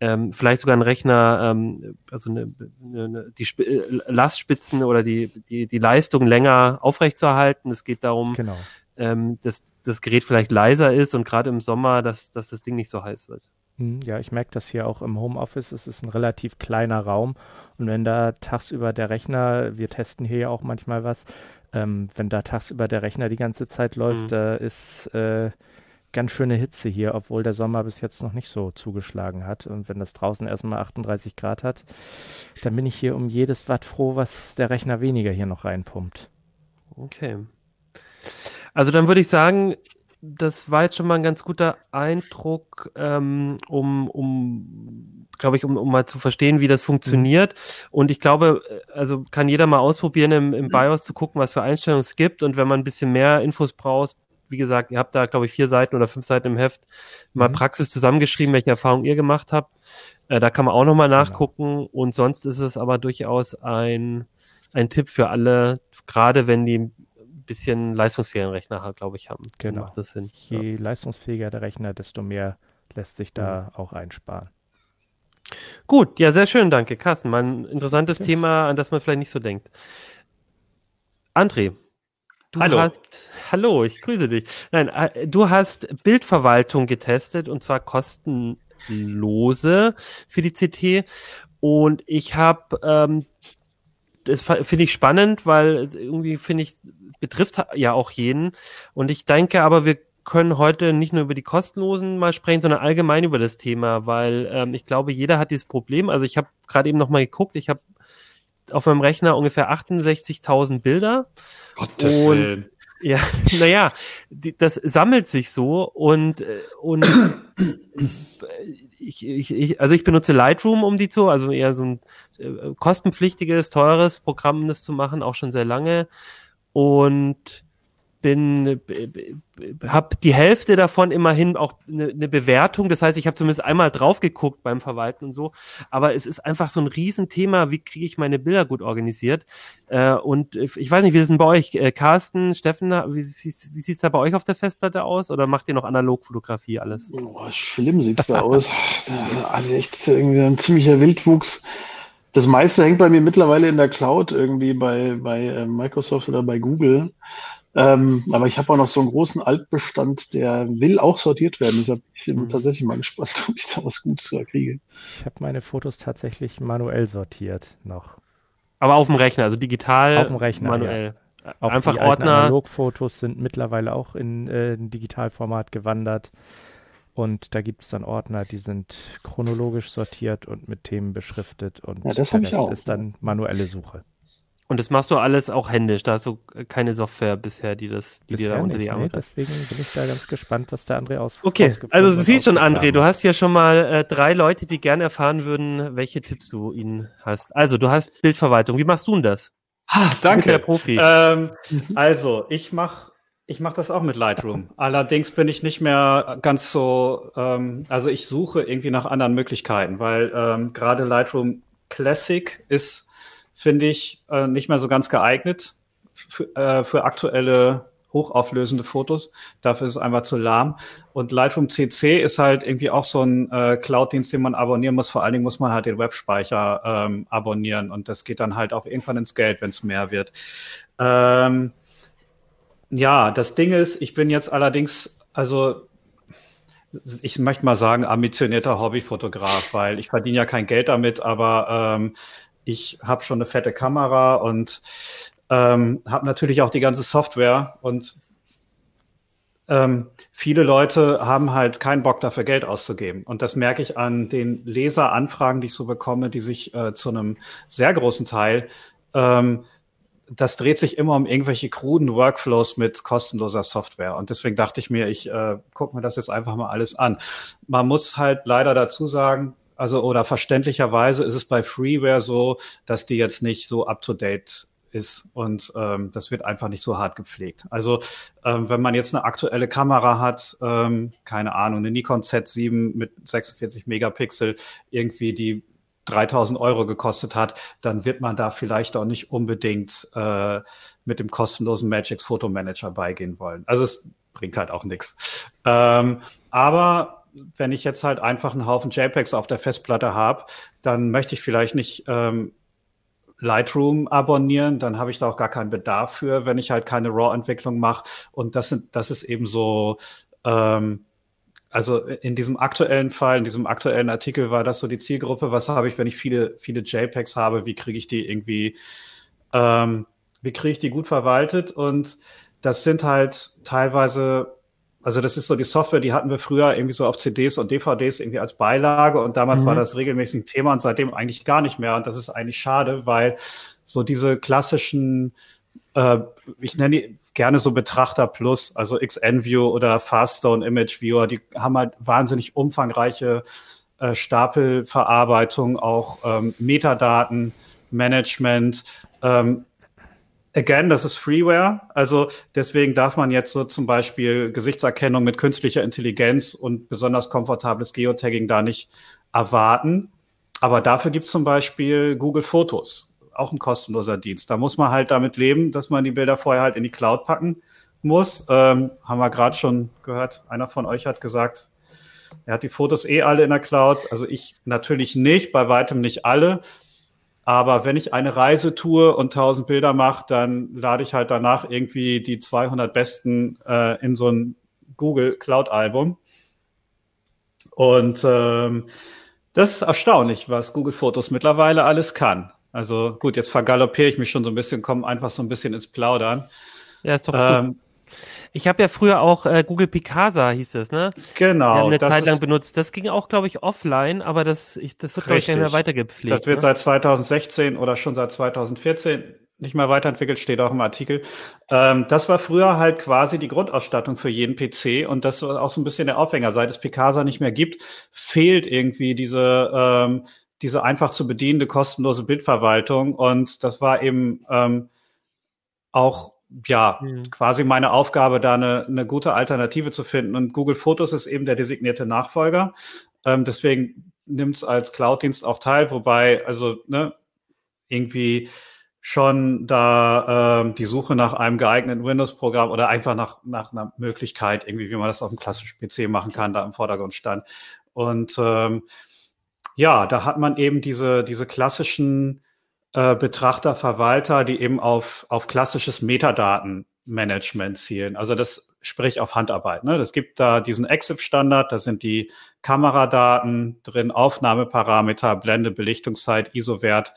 ähm, vielleicht sogar ein Rechner, ähm, also eine, eine, die Sp äh, Lastspitzen oder die, die, die Leistung länger aufrechtzuerhalten. Es geht darum, genau. ähm, dass das Gerät vielleicht leiser ist und gerade im Sommer, dass, dass das Ding nicht so heiß wird. Hm, ja, ich merke das hier auch im Homeoffice. Es ist ein relativ kleiner Raum. Und wenn da tagsüber der Rechner, wir testen hier ja auch manchmal was, ähm, wenn da tagsüber der Rechner die ganze Zeit läuft, mhm. da ist äh, ganz schöne Hitze hier, obwohl der Sommer bis jetzt noch nicht so zugeschlagen hat. Und wenn das draußen erstmal 38 Grad hat, dann bin ich hier um jedes Watt froh, was der Rechner weniger hier noch reinpumpt. Okay. Also dann würde ich sagen, das war jetzt schon mal ein ganz guter Eindruck, ähm, um, um glaube ich, um, um mal zu verstehen, wie das funktioniert. Und ich glaube, also kann jeder mal ausprobieren, im, im BIOS zu gucken, was für Einstellungen es gibt. Und wenn man ein bisschen mehr Infos braucht, wie gesagt, ihr habt da, glaube ich, vier Seiten oder fünf Seiten im Heft mal mhm. Praxis zusammengeschrieben, welche Erfahrungen ihr gemacht habt. Äh, da kann man auch nochmal genau. nachgucken. Genau. Und sonst ist es aber durchaus ein, ein Tipp für alle, gerade wenn die bisschen leistungsfähigen Rechner, glaube ich, haben. Genau. Macht das Sinn. Je ja. leistungsfähiger der Rechner, desto mehr lässt sich da mhm. auch einsparen. Gut, ja, sehr schön, danke. Carsten, mal ein interessantes ja. Thema, an das man vielleicht nicht so denkt. André, du hallo. hast, hallo, ich grüße dich. Nein, äh, du hast Bildverwaltung getestet und zwar kostenlose für die CT. Und ich habe ähm, das finde ich spannend, weil irgendwie finde ich, betrifft ja auch jeden. Und ich denke aber, wir können heute nicht nur über die kostenlosen mal sprechen, sondern allgemein über das Thema, weil ähm, ich glaube, jeder hat dieses Problem. Also ich habe gerade eben noch mal geguckt, ich habe auf meinem Rechner ungefähr 68.000 Bilder. Gottes und, Willen. Ja, naja, das sammelt sich so und äh, und ich, ich, ich, also ich benutze Lightroom, um die zu, also eher so ein äh, kostenpflichtiges, teures Programm, das zu machen, auch schon sehr lange und bin habe die Hälfte davon immerhin auch eine ne Bewertung. Das heißt, ich habe zumindest einmal drauf geguckt beim Verwalten und so. Aber es ist einfach so ein Riesenthema, wie kriege ich meine Bilder gut organisiert. Äh, und ich weiß nicht, wie ist denn bei euch, äh, Carsten, Steffen, wie, wie, wie sieht's da bei euch auf der Festplatte aus? Oder macht ihr noch Analogfotografie alles? Oh, schlimm sieht's da aus. Also echt irgendwie ein ziemlicher Wildwuchs. Das meiste hängt bei mir mittlerweile in der Cloud, irgendwie bei, bei äh, Microsoft oder bei Google. Ähm, aber ich habe auch noch so einen großen Altbestand, der will auch sortiert werden. Deshalb bin ich mhm. tatsächlich mal gespannt, ob ich da was Gutes kriege. Ich habe meine Fotos tatsächlich manuell sortiert noch. Aber auf dem Rechner, also digital, auf dem Rechner, manuell. Ja. Auch Einfach die Ordner. Analogfotos sind mittlerweile auch in äh, ein Digitalformat gewandert. Und da gibt es dann Ordner, die sind chronologisch sortiert und mit Themen beschriftet. Und ja, das der Rest ich auch. ist dann manuelle Suche. Und das machst du alles auch händisch. Da hast du keine Software bisher, die das, die bisher dir da unter die Arme nee, Deswegen bin ich da ganz gespannt, was der André aus. Okay, also du siehst schon, André, du hast ja schon mal äh, drei Leute, die gerne erfahren würden, welche Tipps du ihnen hast. Also du hast Bildverwaltung. Wie machst du denn das? Ha, danke. Der Profi. Ähm, also ich mache Ich mache das auch mit Lightroom. Allerdings bin ich nicht mehr ganz so, ähm, also ich suche irgendwie nach anderen Möglichkeiten, weil ähm, gerade Lightroom Classic ist, finde ich, äh, nicht mehr so ganz geeignet für, äh, für aktuelle hochauflösende Fotos. Dafür ist es einfach zu lahm. Und Lightroom CC ist halt irgendwie auch so ein äh, Cloud-Dienst, den man abonnieren muss. Vor allen Dingen muss man halt den Webspeicher ähm, abonnieren und das geht dann halt auch irgendwann ins Geld, wenn es mehr wird. Ähm, ja, das Ding ist, ich bin jetzt allerdings, also ich möchte mal sagen, ambitionierter Hobbyfotograf, weil ich verdiene ja kein Geld damit, aber ähm, ich habe schon eine fette Kamera und ähm, habe natürlich auch die ganze Software und ähm, viele Leute haben halt keinen Bock dafür Geld auszugeben. Und das merke ich an den Leseranfragen, die ich so bekomme, die sich äh, zu einem sehr großen Teil ähm, das dreht sich immer um irgendwelche kruden Workflows mit kostenloser Software. Und deswegen dachte ich mir, ich äh, gucke mir das jetzt einfach mal alles an. Man muss halt leider dazu sagen, also oder verständlicherweise ist es bei Freeware so, dass die jetzt nicht so up-to-date ist und ähm, das wird einfach nicht so hart gepflegt. Also ähm, wenn man jetzt eine aktuelle Kamera hat, ähm, keine Ahnung, eine Nikon Z7 mit 46 Megapixel, irgendwie die 3000 Euro gekostet hat, dann wird man da vielleicht auch nicht unbedingt äh, mit dem kostenlosen Magix Fotomanager beigehen wollen. Also es bringt halt auch nichts. Ähm, aber wenn ich jetzt halt einfach einen Haufen JPEGs auf der Festplatte habe, dann möchte ich vielleicht nicht ähm, Lightroom abonnieren, dann habe ich da auch gar keinen Bedarf für, wenn ich halt keine RAW-Entwicklung mache. Und das sind, das ist eben so ähm, also in diesem aktuellen Fall, in diesem aktuellen Artikel war das so die Zielgruppe, was habe ich, wenn ich viele, viele JPEGs habe, wie kriege ich die irgendwie, ähm, wie kriege ich die gut verwaltet? Und das sind halt teilweise, also das ist so die Software, die hatten wir früher irgendwie so auf CDs und DVDs irgendwie als Beilage und damals mhm. war das regelmäßig ein Thema und seitdem eigentlich gar nicht mehr. Und das ist eigentlich schade, weil so diese klassischen äh, ich nenne die gerne so Betrachter Plus, also XNView oder Faststone Image Viewer, die haben halt wahnsinnig umfangreiche äh, Stapelverarbeitung, auch ähm, Metadaten, Management. Ähm, again, das ist Freeware, also deswegen darf man jetzt so zum Beispiel Gesichtserkennung mit künstlicher Intelligenz und besonders komfortables Geotagging da nicht erwarten. Aber dafür gibt es zum Beispiel Google Fotos auch ein kostenloser Dienst. Da muss man halt damit leben, dass man die Bilder vorher halt in die Cloud packen muss. Ähm, haben wir gerade schon gehört. Einer von euch hat gesagt, er hat die Fotos eh alle in der Cloud. Also ich natürlich nicht, bei weitem nicht alle. Aber wenn ich eine Reise tue und 1000 Bilder mache, dann lade ich halt danach irgendwie die 200 besten äh, in so ein Google Cloud Album. Und ähm, das ist erstaunlich, was Google Fotos mittlerweile alles kann. Also gut, jetzt vergaloppiere ich mich schon so ein bisschen, komme einfach so ein bisschen ins Plaudern. Ja, ist doch ähm, gut. Ich habe ja früher auch äh, Google Picasa hieß das, ne? Genau. Wir haben eine Zeit lang benutzt. Das ging auch, glaube ich, offline, aber das, ich, das wird, glaube ich, nicht mehr weitergepflegt. Das wird ne? seit 2016 oder schon seit 2014 nicht mehr weiterentwickelt, steht auch im Artikel. Ähm, das war früher halt quasi die Grundausstattung für jeden PC und das war auch so ein bisschen der Aufhänger. Seit es Picasa nicht mehr gibt, fehlt irgendwie diese ähm, diese einfach zu bedienende kostenlose Bildverwaltung. Und das war eben ähm, auch ja mhm. quasi meine Aufgabe, da eine, eine gute Alternative zu finden. Und Google Fotos ist eben der designierte Nachfolger. Ähm, deswegen nimmt es als Cloud-Dienst auch teil, wobei also ne, irgendwie schon da ähm, die Suche nach einem geeigneten Windows-Programm oder einfach nach, nach einer Möglichkeit, irgendwie, wie man das auf dem klassischen PC machen kann, da im Vordergrund stand. Und ähm, ja, da hat man eben diese, diese klassischen äh, Betrachter, Verwalter, die eben auf, auf klassisches Metadatenmanagement zielen. Also das sprich auf Handarbeit. Ne? Das gibt da diesen EXIF-Standard, da sind die Kameradaten drin, Aufnahmeparameter, Blende, Belichtungszeit, ISO-Wert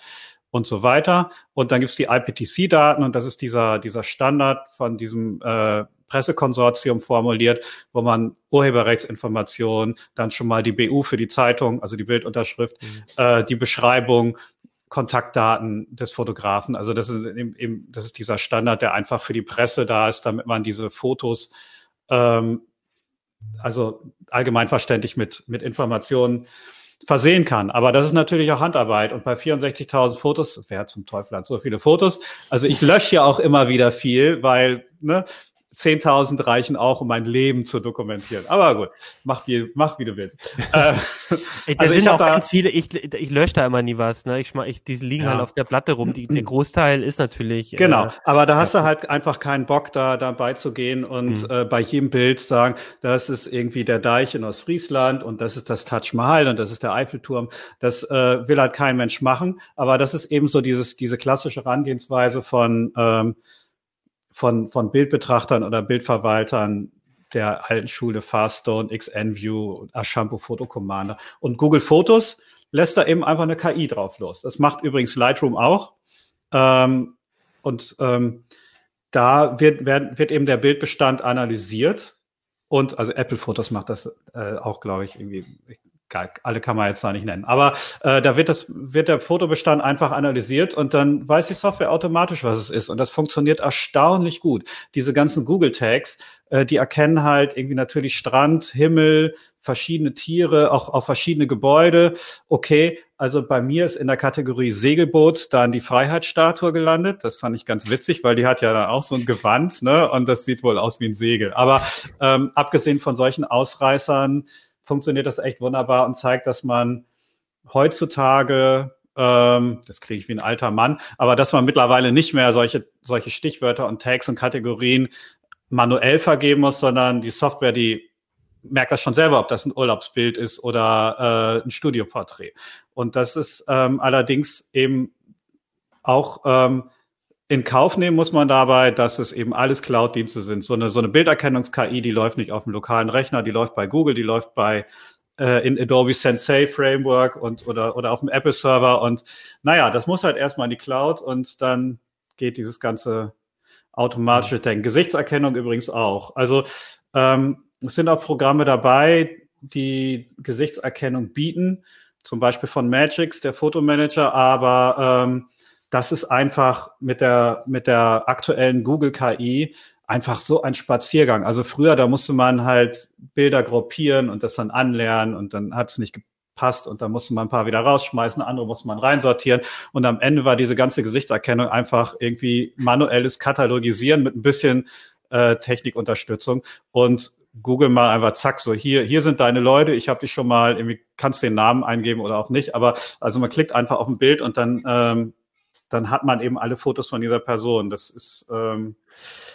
und so weiter. Und dann gibt's die IPTC-Daten und das ist dieser, dieser Standard von diesem äh, Pressekonsortium formuliert, wo man Urheberrechtsinformationen, dann schon mal die BU für die Zeitung, also die Bildunterschrift, mhm. äh, die Beschreibung, Kontaktdaten des Fotografen. Also das ist eben, das ist dieser Standard, der einfach für die Presse da ist, damit man diese Fotos ähm, also allgemeinverständlich mit, mit Informationen versehen kann. Aber das ist natürlich auch Handarbeit. Und bei 64.000 Fotos, wer zum Teufel hat so viele Fotos? Also ich lösche ja auch immer wieder viel, weil ne, 10.000 reichen auch, um mein Leben zu dokumentieren. Aber gut, mach wie, mach wie du willst. äh, Ey, da also sind auch ganz viele, ich, ich lösche da immer nie was, ne? Ich, ich die liegen ja. halt auf der Platte rum. Die, der Großteil ist natürlich. Genau, äh, aber da hast ja. du halt einfach keinen Bock, da dabei zu gehen und mhm. äh, bei jedem Bild sagen, das ist irgendwie der Deich in Ostfriesland und das ist das Taj Mahal und das ist der Eiffelturm. Das äh, will halt kein Mensch machen. Aber das ist eben so dieses, diese klassische Herangehensweise von ähm, von, von Bildbetrachtern oder Bildverwaltern der alten Schule Farstone, XNView, Ashampo Photo Commander. Und Google Fotos lässt da eben einfach eine KI drauf los. Das macht übrigens Lightroom auch. Ähm, und ähm, da wird, wird, wird eben der Bildbestand analysiert. Und also Apple Fotos macht das äh, auch, glaube ich, irgendwie. Alle kann man jetzt noch nicht nennen. Aber äh, da wird das, wird der Fotobestand einfach analysiert und dann weiß die Software automatisch, was es ist. Und das funktioniert erstaunlich gut. Diese ganzen Google Tags, äh, die erkennen halt irgendwie natürlich Strand, Himmel, verschiedene Tiere, auch auf verschiedene Gebäude. Okay, also bei mir ist in der Kategorie Segelboot dann die Freiheitsstatue gelandet. Das fand ich ganz witzig, weil die hat ja dann auch so ein Gewand, ne? Und das sieht wohl aus wie ein Segel. Aber ähm, abgesehen von solchen Ausreißern funktioniert das echt wunderbar und zeigt, dass man heutzutage, ähm, das kriege ich wie ein alter Mann, aber dass man mittlerweile nicht mehr solche, solche Stichwörter und Tags und Kategorien manuell vergeben muss, sondern die Software, die merkt das schon selber, ob das ein Urlaubsbild ist oder äh, ein Studioporträt. Und das ist ähm, allerdings eben auch ähm, in Kauf nehmen muss man dabei, dass es eben alles Cloud-Dienste sind. So eine, so eine Bilderkennungs-KI, die läuft nicht auf dem lokalen Rechner, die läuft bei Google, die läuft bei äh, in Adobe Sensei Framework und oder, oder auf dem Apple Server. Und naja, das muss halt erstmal in die Cloud und dann geht dieses ganze automatische Denken. Gesichtserkennung übrigens auch. Also ähm, es sind auch Programme dabei, die Gesichtserkennung bieten, zum Beispiel von Magix, der Fotomanager, aber ähm, das ist einfach mit der, mit der aktuellen Google KI einfach so ein Spaziergang. Also früher, da musste man halt Bilder gruppieren und das dann anlernen und dann hat es nicht gepasst und dann musste man ein paar wieder rausschmeißen, andere musste man reinsortieren und am Ende war diese ganze Gesichtserkennung einfach irgendwie manuelles Katalogisieren mit ein bisschen äh, Technikunterstützung und Google mal einfach zack, so hier, hier sind deine Leute, ich habe dich schon mal, irgendwie kannst den Namen eingeben oder auch nicht, aber also man klickt einfach auf ein Bild und dann ähm, dann hat man eben alle Fotos von dieser Person. Das ist ähm,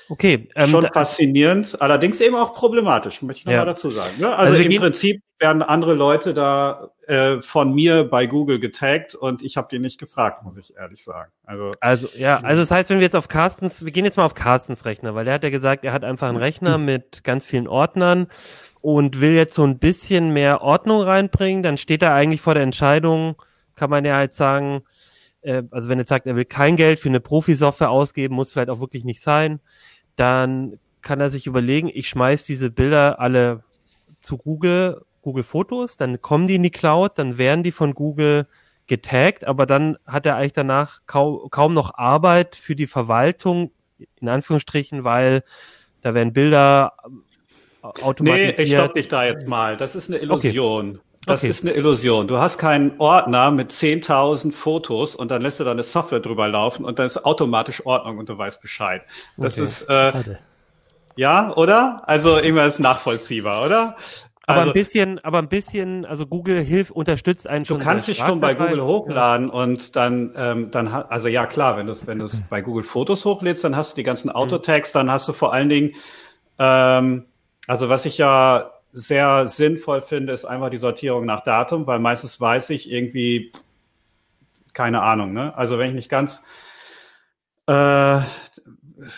okay, ähm, schon faszinierend, allerdings eben auch problematisch, möchte ich nochmal ja. dazu sagen. Ne? Also, also im Prinzip werden andere Leute da äh, von mir bei Google getaggt und ich habe die nicht gefragt, muss ich ehrlich sagen. Also, also ja, also das heißt, wenn wir jetzt auf Carstens, wir gehen jetzt mal auf Carstens Rechner, weil der hat ja gesagt, er hat einfach einen Rechner mit ganz vielen Ordnern und will jetzt so ein bisschen mehr Ordnung reinbringen, dann steht er eigentlich vor der Entscheidung, kann man ja halt sagen, äh, also wenn er sagt, er will kein Geld für eine Profi-Software ausgeben, muss vielleicht auch wirklich nicht sein, dann kann er sich überlegen, ich schmeiß diese Bilder alle zu Google, Google Fotos, dann kommen die in die Cloud, dann werden die von Google getaggt, aber dann hat er eigentlich danach kaum, kaum noch Arbeit für die Verwaltung, in Anführungsstrichen, weil da werden Bilder automatisiert. Nee, ich stopp dich da jetzt mal. Das ist eine Illusion. Okay. Das okay. ist eine Illusion. Du hast keinen Ordner mit 10.000 Fotos und dann lässt du da eine Software drüber laufen und dann ist automatisch Ordnung und du weißt Bescheid. Das okay. ist, äh, ja, oder? Also irgendwas nachvollziehbar, oder? Aber also, ein bisschen, aber ein bisschen, also Google hilft, unterstützt einen schon. Du kannst dich schon bei Google hochladen ja. und dann, ähm, dann, also ja klar, wenn du es, wenn du bei Google Fotos hochlädst, dann hast du die ganzen mhm. Autotags, dann hast du vor allen Dingen, ähm, also was ich ja sehr sinnvoll finde, ist einfach die Sortierung nach Datum, weil meistens weiß ich irgendwie, keine Ahnung, ne? Also wenn ich nicht ganz äh,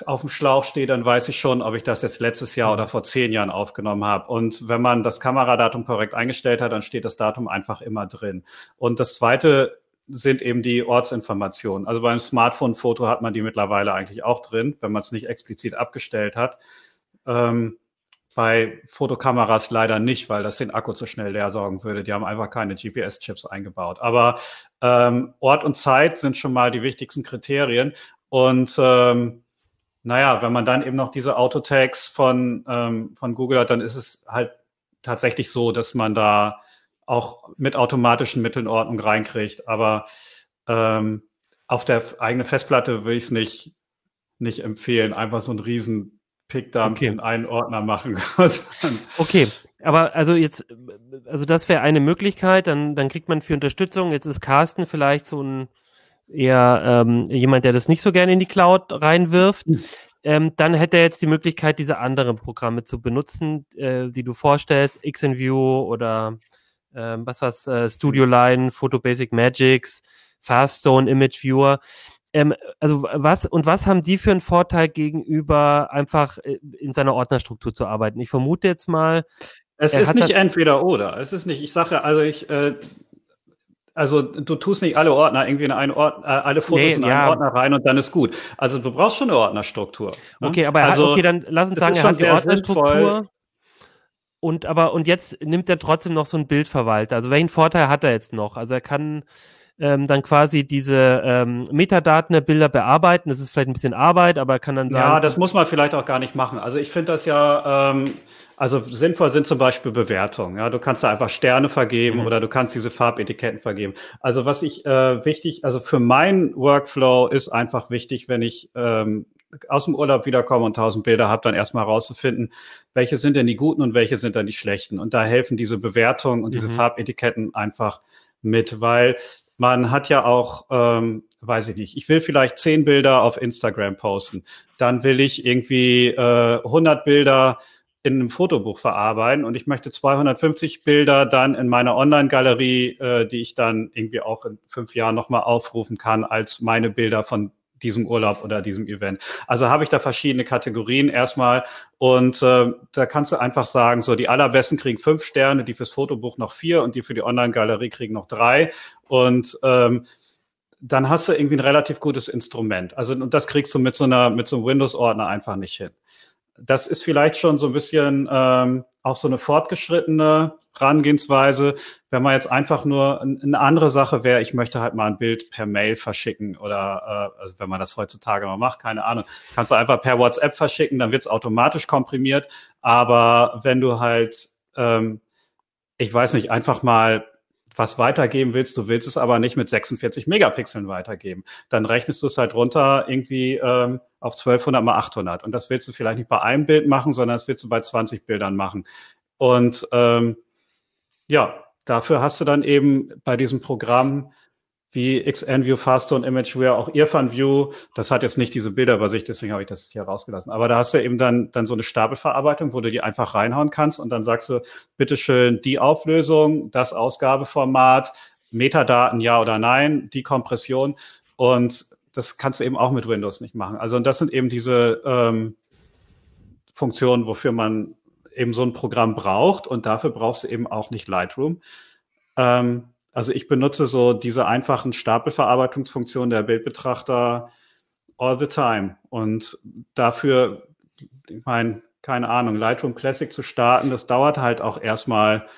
auf dem Schlauch stehe, dann weiß ich schon, ob ich das jetzt letztes Jahr oder vor zehn Jahren aufgenommen habe. Und wenn man das Kameradatum korrekt eingestellt hat, dann steht das Datum einfach immer drin. Und das zweite sind eben die Ortsinformationen. Also beim Smartphone-Foto hat man die mittlerweile eigentlich auch drin, wenn man es nicht explizit abgestellt hat. Ähm, bei Fotokameras leider nicht, weil das den Akku zu schnell leer sorgen würde. Die haben einfach keine GPS-Chips eingebaut. Aber ähm, Ort und Zeit sind schon mal die wichtigsten Kriterien. Und ähm, naja, wenn man dann eben noch diese Autotags von, ähm, von Google hat, dann ist es halt tatsächlich so, dass man da auch mit automatischen Mitteln Ordnung reinkriegt. Aber ähm, auf der eigenen Festplatte will ich es nicht, nicht empfehlen, einfach so ein riesen Pickdump okay. in einen Ordner machen. okay, aber also jetzt, also das wäre eine Möglichkeit, dann, dann kriegt man für Unterstützung, jetzt ist Carsten vielleicht so ein eher ähm, jemand, der das nicht so gerne in die Cloud reinwirft. Hm. Ähm, dann hätte er jetzt die Möglichkeit, diese anderen Programme zu benutzen, äh, die du vorstellst, XNView oder ähm, was was äh, Studio Line, Photo Basic Magics, Faststone Image Viewer. Ähm, also was und was haben die für einen Vorteil gegenüber einfach äh, in seiner Ordnerstruktur zu arbeiten? Ich vermute jetzt mal. Es ist nicht entweder oder. Es ist nicht. Ich sage also ich. Äh, also du tust nicht alle Ordner irgendwie in einen Ordner, äh, alle Fotos nee, in einen ja. Ordner rein und dann ist gut. Also du brauchst schon eine Ordnerstruktur. Ne? Okay, aber also, hat, okay, dann lass uns sagen, er hat die Ordnerstruktur. Sinnvoll. Und aber und jetzt nimmt er trotzdem noch so ein Bildverwalter. Also welchen Vorteil hat er jetzt noch? Also er kann ähm, dann quasi diese ähm, Metadaten der Bilder bearbeiten. Das ist vielleicht ein bisschen Arbeit, aber er kann dann sagen. Ja, das muss man vielleicht auch gar nicht machen. Also ich finde das ja, ähm, also sinnvoll sind zum Beispiel Bewertungen. Ja, du kannst da einfach Sterne vergeben mhm. oder du kannst diese Farbetiketten vergeben. Also was ich äh, wichtig, also für meinen Workflow ist einfach wichtig, wenn ich ähm, aus dem Urlaub wiederkomme und tausend Bilder habe, dann erstmal herauszufinden, welche sind denn die guten und welche sind dann die schlechten. Und da helfen diese Bewertungen und mhm. diese Farbetiketten einfach mit, weil man hat ja auch, ähm, weiß ich nicht, ich will vielleicht zehn Bilder auf Instagram posten. Dann will ich irgendwie äh, 100 Bilder in einem Fotobuch verarbeiten und ich möchte 250 Bilder dann in meiner Online-Galerie, äh, die ich dann irgendwie auch in fünf Jahren nochmal aufrufen kann, als meine Bilder von diesem Urlaub oder diesem Event. Also habe ich da verschiedene Kategorien erstmal und äh, da kannst du einfach sagen, so die allerbesten kriegen fünf Sterne, die fürs Fotobuch noch vier und die für die Online-Galerie kriegen noch drei und ähm, dann hast du irgendwie ein relativ gutes Instrument. Also und das kriegst du mit so einer mit so einem Windows-Ordner einfach nicht hin. Das ist vielleicht schon so ein bisschen ähm, auch so eine fortgeschrittene Herangehensweise, wenn man jetzt einfach nur eine andere Sache wäre, ich möchte halt mal ein Bild per Mail verschicken oder äh, also wenn man das heutzutage mal macht, keine Ahnung, kannst du einfach per WhatsApp verschicken, dann wird es automatisch komprimiert. Aber wenn du halt, ähm, ich weiß nicht, einfach mal was weitergeben willst, du willst es aber nicht mit 46 Megapixeln weitergeben, dann rechnest du es halt runter irgendwie ähm, auf 1200 mal 800 und das willst du vielleicht nicht bei einem Bild machen, sondern das willst du bei 20 Bildern machen. Und ähm, ja, dafür hast du dann eben bei diesem Programm wie XNView, Faststone, ImageWare, auch IrfanView, das hat jetzt nicht diese Bilderübersicht, deswegen habe ich das hier rausgelassen. Aber da hast du eben dann, dann so eine Stapelverarbeitung, wo du die einfach reinhauen kannst und dann sagst du, bitteschön, die Auflösung, das Ausgabeformat, Metadaten, ja oder nein, die Kompression und das kannst du eben auch mit Windows nicht machen. Also und das sind eben diese ähm, Funktionen, wofür man eben so ein Programm braucht und dafür brauchst du eben auch nicht Lightroom. Ähm, also ich benutze so diese einfachen Stapelverarbeitungsfunktionen der Bildbetrachter all the time und dafür, ich meine, keine Ahnung, Lightroom Classic zu starten, das dauert halt auch erstmal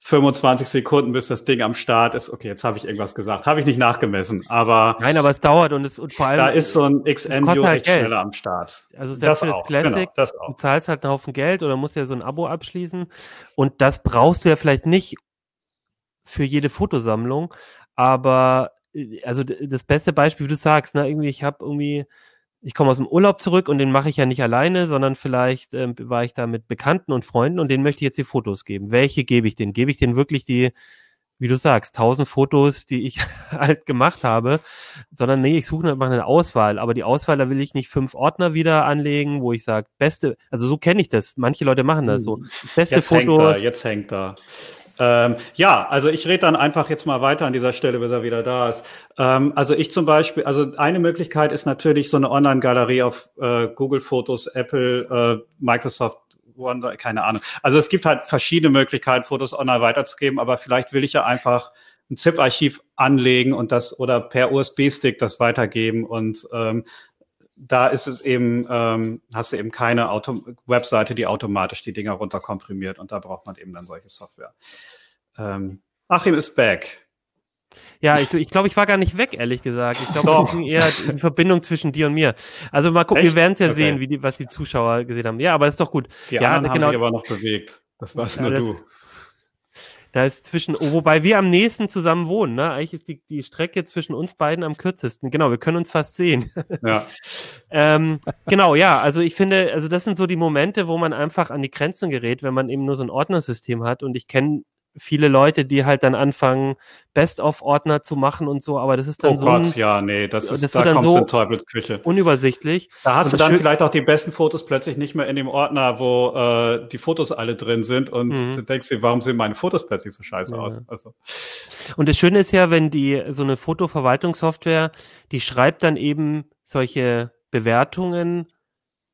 25 Sekunden, bis das Ding am Start ist. Okay, jetzt habe ich irgendwas gesagt. Habe ich nicht nachgemessen, aber. Nein, aber es dauert und es und vor allem. Da ist so ein XN-View halt echt Geld. schneller am Start. Also selbst das auch, Classic, genau, das auch. du zahlst halt einen Haufen Geld oder musst ja so ein Abo abschließen. Und das brauchst du ja vielleicht nicht für jede Fotosammlung. Aber äh, also das beste Beispiel, wie du sagst, ne, irgendwie, ich habe irgendwie ich komme aus dem Urlaub zurück und den mache ich ja nicht alleine, sondern vielleicht ähm, war ich da mit Bekannten und Freunden und denen möchte ich jetzt die Fotos geben. Welche gebe ich denen? Gebe ich denen wirklich die, wie du sagst, tausend Fotos, die ich halt gemacht habe, sondern nee, ich suche einfach eine Auswahl. Aber die Auswahl, da will ich nicht fünf Ordner wieder anlegen, wo ich sage, beste, also so kenne ich das. Manche Leute machen das so. Hm. Beste jetzt Fotos. Hängt da, jetzt hängt da. Ähm, ja, also ich rede dann einfach jetzt mal weiter an dieser Stelle, bis er wieder da ist. Ähm, also ich zum Beispiel, also eine Möglichkeit ist natürlich so eine Online-Galerie auf äh, Google Fotos, Apple, äh, Microsoft Wonder, keine Ahnung. Also es gibt halt verschiedene Möglichkeiten, Fotos online weiterzugeben, aber vielleicht will ich ja einfach ein ZIP-Archiv anlegen und das oder per USB-Stick das weitergeben und ähm, da ist es eben, ähm, hast du eben keine Auto Webseite, die automatisch die Dinger runterkomprimiert und da braucht man eben dann solche Software. Ähm, Achim ist back. Ja, ich, ich glaube, ich war gar nicht weg, ehrlich gesagt. Ich glaube, das ist eher eine Verbindung zwischen dir und mir. Also mal gucken, Echt? wir werden es ja okay. sehen, wie die, was die Zuschauer gesehen haben. Ja, aber ist doch gut. Die ja, anderen genau. haben sich aber noch bewegt. Das warst ja, nur das, du. Da ist zwischen, oh, wobei wir am nächsten zusammen wohnen, ne? Eigentlich ist die, die Strecke zwischen uns beiden am kürzesten. Genau, wir können uns fast sehen. Ja. ähm, genau, ja, also ich finde, also das sind so die Momente, wo man einfach an die Grenzen gerät, wenn man eben nur so ein Ordnersystem hat. Und ich kenne viele Leute, die halt dann anfangen, Best-of-Ordner zu machen und so, aber das ist dann oh so Gott, ein, ja, nee, das ist, das da kommst so du in Teufelsküche. unübersichtlich. Da hast Und du dann vielleicht auch die besten Fotos plötzlich nicht mehr in dem Ordner, wo äh, die Fotos alle drin sind und Mhm. du denkst dir, warum sehen meine Fotos plötzlich so scheiße Ja. aus? Also, Und das Schöne ist ja, wenn die so eine Fotoverwaltungssoftware, die schreibt dann eben solche Bewertungen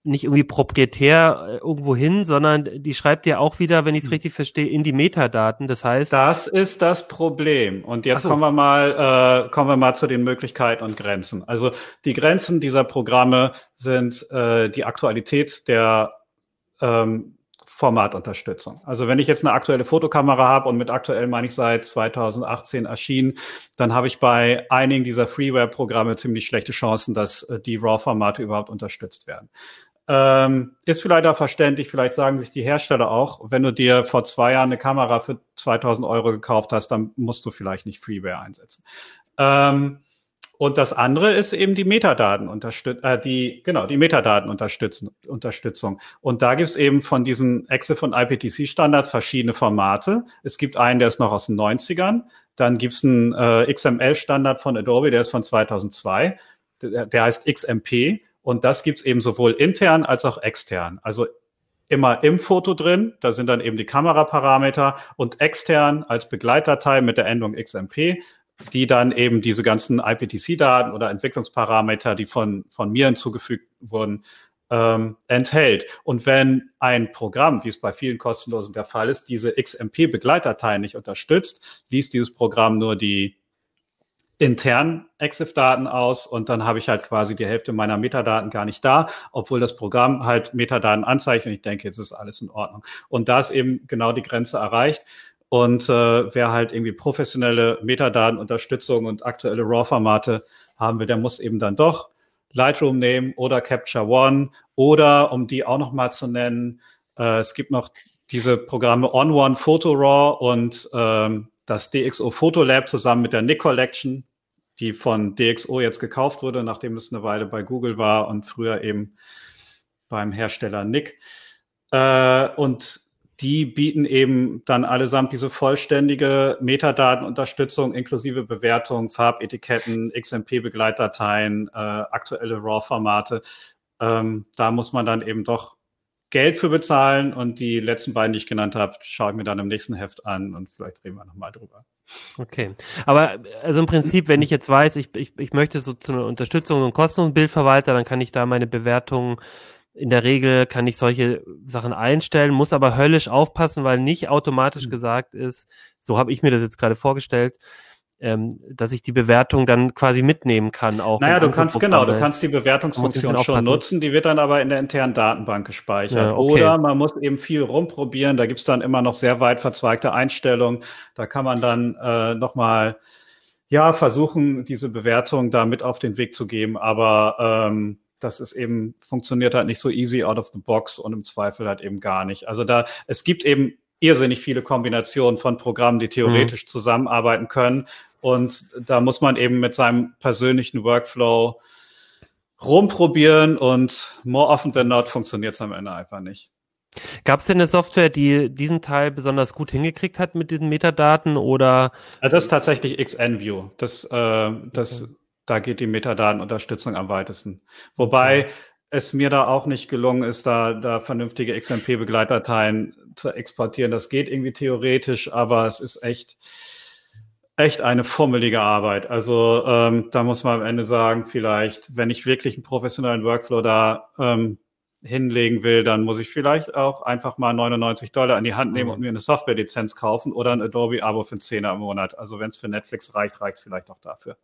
nicht irgendwie proprietär äh, irgendwo hin, sondern die schreibt ja auch wieder, wenn ich es richtig verstehe, in die Metadaten. Das heißt, das ist das Problem. Und jetzt so. kommen wir mal, äh, kommen wir mal zu den Möglichkeiten und Grenzen. Also die Grenzen dieser Programme sind äh, die Aktualität der ähm, Formatunterstützung. Also wenn ich jetzt eine aktuelle Fotokamera habe und mit aktuell meine ich seit 2018 erschienen, dann habe ich bei einigen dieser Freeware-Programme ziemlich schlechte Chancen, dass äh, die RAW-Formate überhaupt unterstützt werden. Ähm, ist vielleicht auch verständlich, vielleicht sagen sich die Hersteller auch, wenn du dir vor zwei Jahren eine Kamera für 2000 Euro gekauft hast, dann musst du vielleicht nicht Freeware einsetzen. Ähm, und das andere ist eben die Metadatenunterstützung, äh, die, genau, die Metadatenunterstützung. Unterstützung. Und da gibt es eben von diesen EXIF und IPTC-Standards verschiedene Formate. Es gibt einen, der ist noch aus den 90ern. Dann gibt es einen äh, XML-Standard von Adobe, der ist von 2002. Der, der heißt XMP. Und das gibt es eben sowohl intern als auch extern. Also immer im Foto drin, da sind dann eben die Kameraparameter und extern als Begleitdatei mit der Endung XMP, die dann eben diese ganzen IPTC-Daten oder Entwicklungsparameter, die von, von mir hinzugefügt wurden, ähm, enthält. Und wenn ein Programm, wie es bei vielen kostenlosen der Fall ist, diese XMP-Begleitdateien nicht unterstützt, liest dieses Programm nur die internen EXIF-Daten aus und dann habe ich halt quasi die Hälfte meiner Metadaten gar nicht da, obwohl das Programm halt Metadaten anzeigt und ich denke, jetzt ist alles in Ordnung. Und da ist eben genau die Grenze erreicht. Und äh, wer halt irgendwie professionelle Metadatenunterstützung und aktuelle RAW-Formate haben will, der muss eben dann doch Lightroom nehmen oder Capture One oder, um die auch noch mal zu nennen, äh, es gibt noch diese Programme On One Photo RAW und ähm, das DxO Photo Lab zusammen mit der Nick Collection, die von DxO jetzt gekauft wurde, nachdem es eine Weile bei Google war und früher eben beim Hersteller Nick. Äh, und die bieten eben dann allesamt diese vollständige Metadatenunterstützung inklusive Bewertung, Farbetiketten, XMP-Begleitdateien, äh, aktuelle RAW-Formate. Ähm, da muss man dann eben doch Geld für bezahlen und die letzten beiden, die ich genannt habe, schaue ich mir dann im nächsten Heft an und vielleicht reden wir nochmal drüber. Okay. Aber also im Prinzip, wenn ich jetzt weiß, ich, ich, ich möchte so zu einer Unterstützung und kostenlosen Bildverwalter, dann kann ich da meine Bewertungen in der Regel kann ich solche Sachen einstellen, muss aber höllisch aufpassen, weil nicht automatisch Mhm. gesagt ist, so habe ich mir das jetzt gerade vorgestellt, ähm, dass ich die Bewertung dann quasi mitnehmen kann auch. Naja, du kannst genau, du kannst die Bewertungsfunktion schon nutzen, die wird dann aber in der internen Datenbank gespeichert. Ja, okay. Oder man muss eben viel rumprobieren, da gibt's dann immer noch sehr weit verzweigte Einstellungen. Da kann man dann äh, nochmal ja, versuchen, diese Bewertung da mit auf den Weg zu geben, aber ähm, das ist eben, funktioniert halt nicht so easy out of the box und im Zweifel halt eben gar nicht. Also da, es gibt eben irrsinnig viele Kombinationen von Programmen, die theoretisch zusammenarbeiten können. Und da muss man eben mit seinem persönlichen Workflow rumprobieren und more often than not funktioniert es am Ende einfach nicht. Gab es denn eine Software, die diesen Teil besonders gut hingekriegt hat mit diesen Metadaten oder das ist tatsächlich XNView. Das, äh, das, da geht die Metadatenunterstützung am weitesten. Wobei es mir da auch nicht gelungen ist, da, da vernünftige XMP-Begleitdateien zu exportieren. Das geht irgendwie theoretisch, aber es ist echt, echt eine fummelige Arbeit. Also ähm, da muss man am Ende sagen, vielleicht, wenn ich wirklich einen professionellen Workflow da ähm, hinlegen will, dann muss ich vielleicht auch einfach mal 99 Dollar in die Hand nehmen und mir eine Software-Lizenz kaufen oder ein Adobe-Abo für 10 im Monat. Also wenn es für Netflix reicht, reicht es vielleicht auch dafür.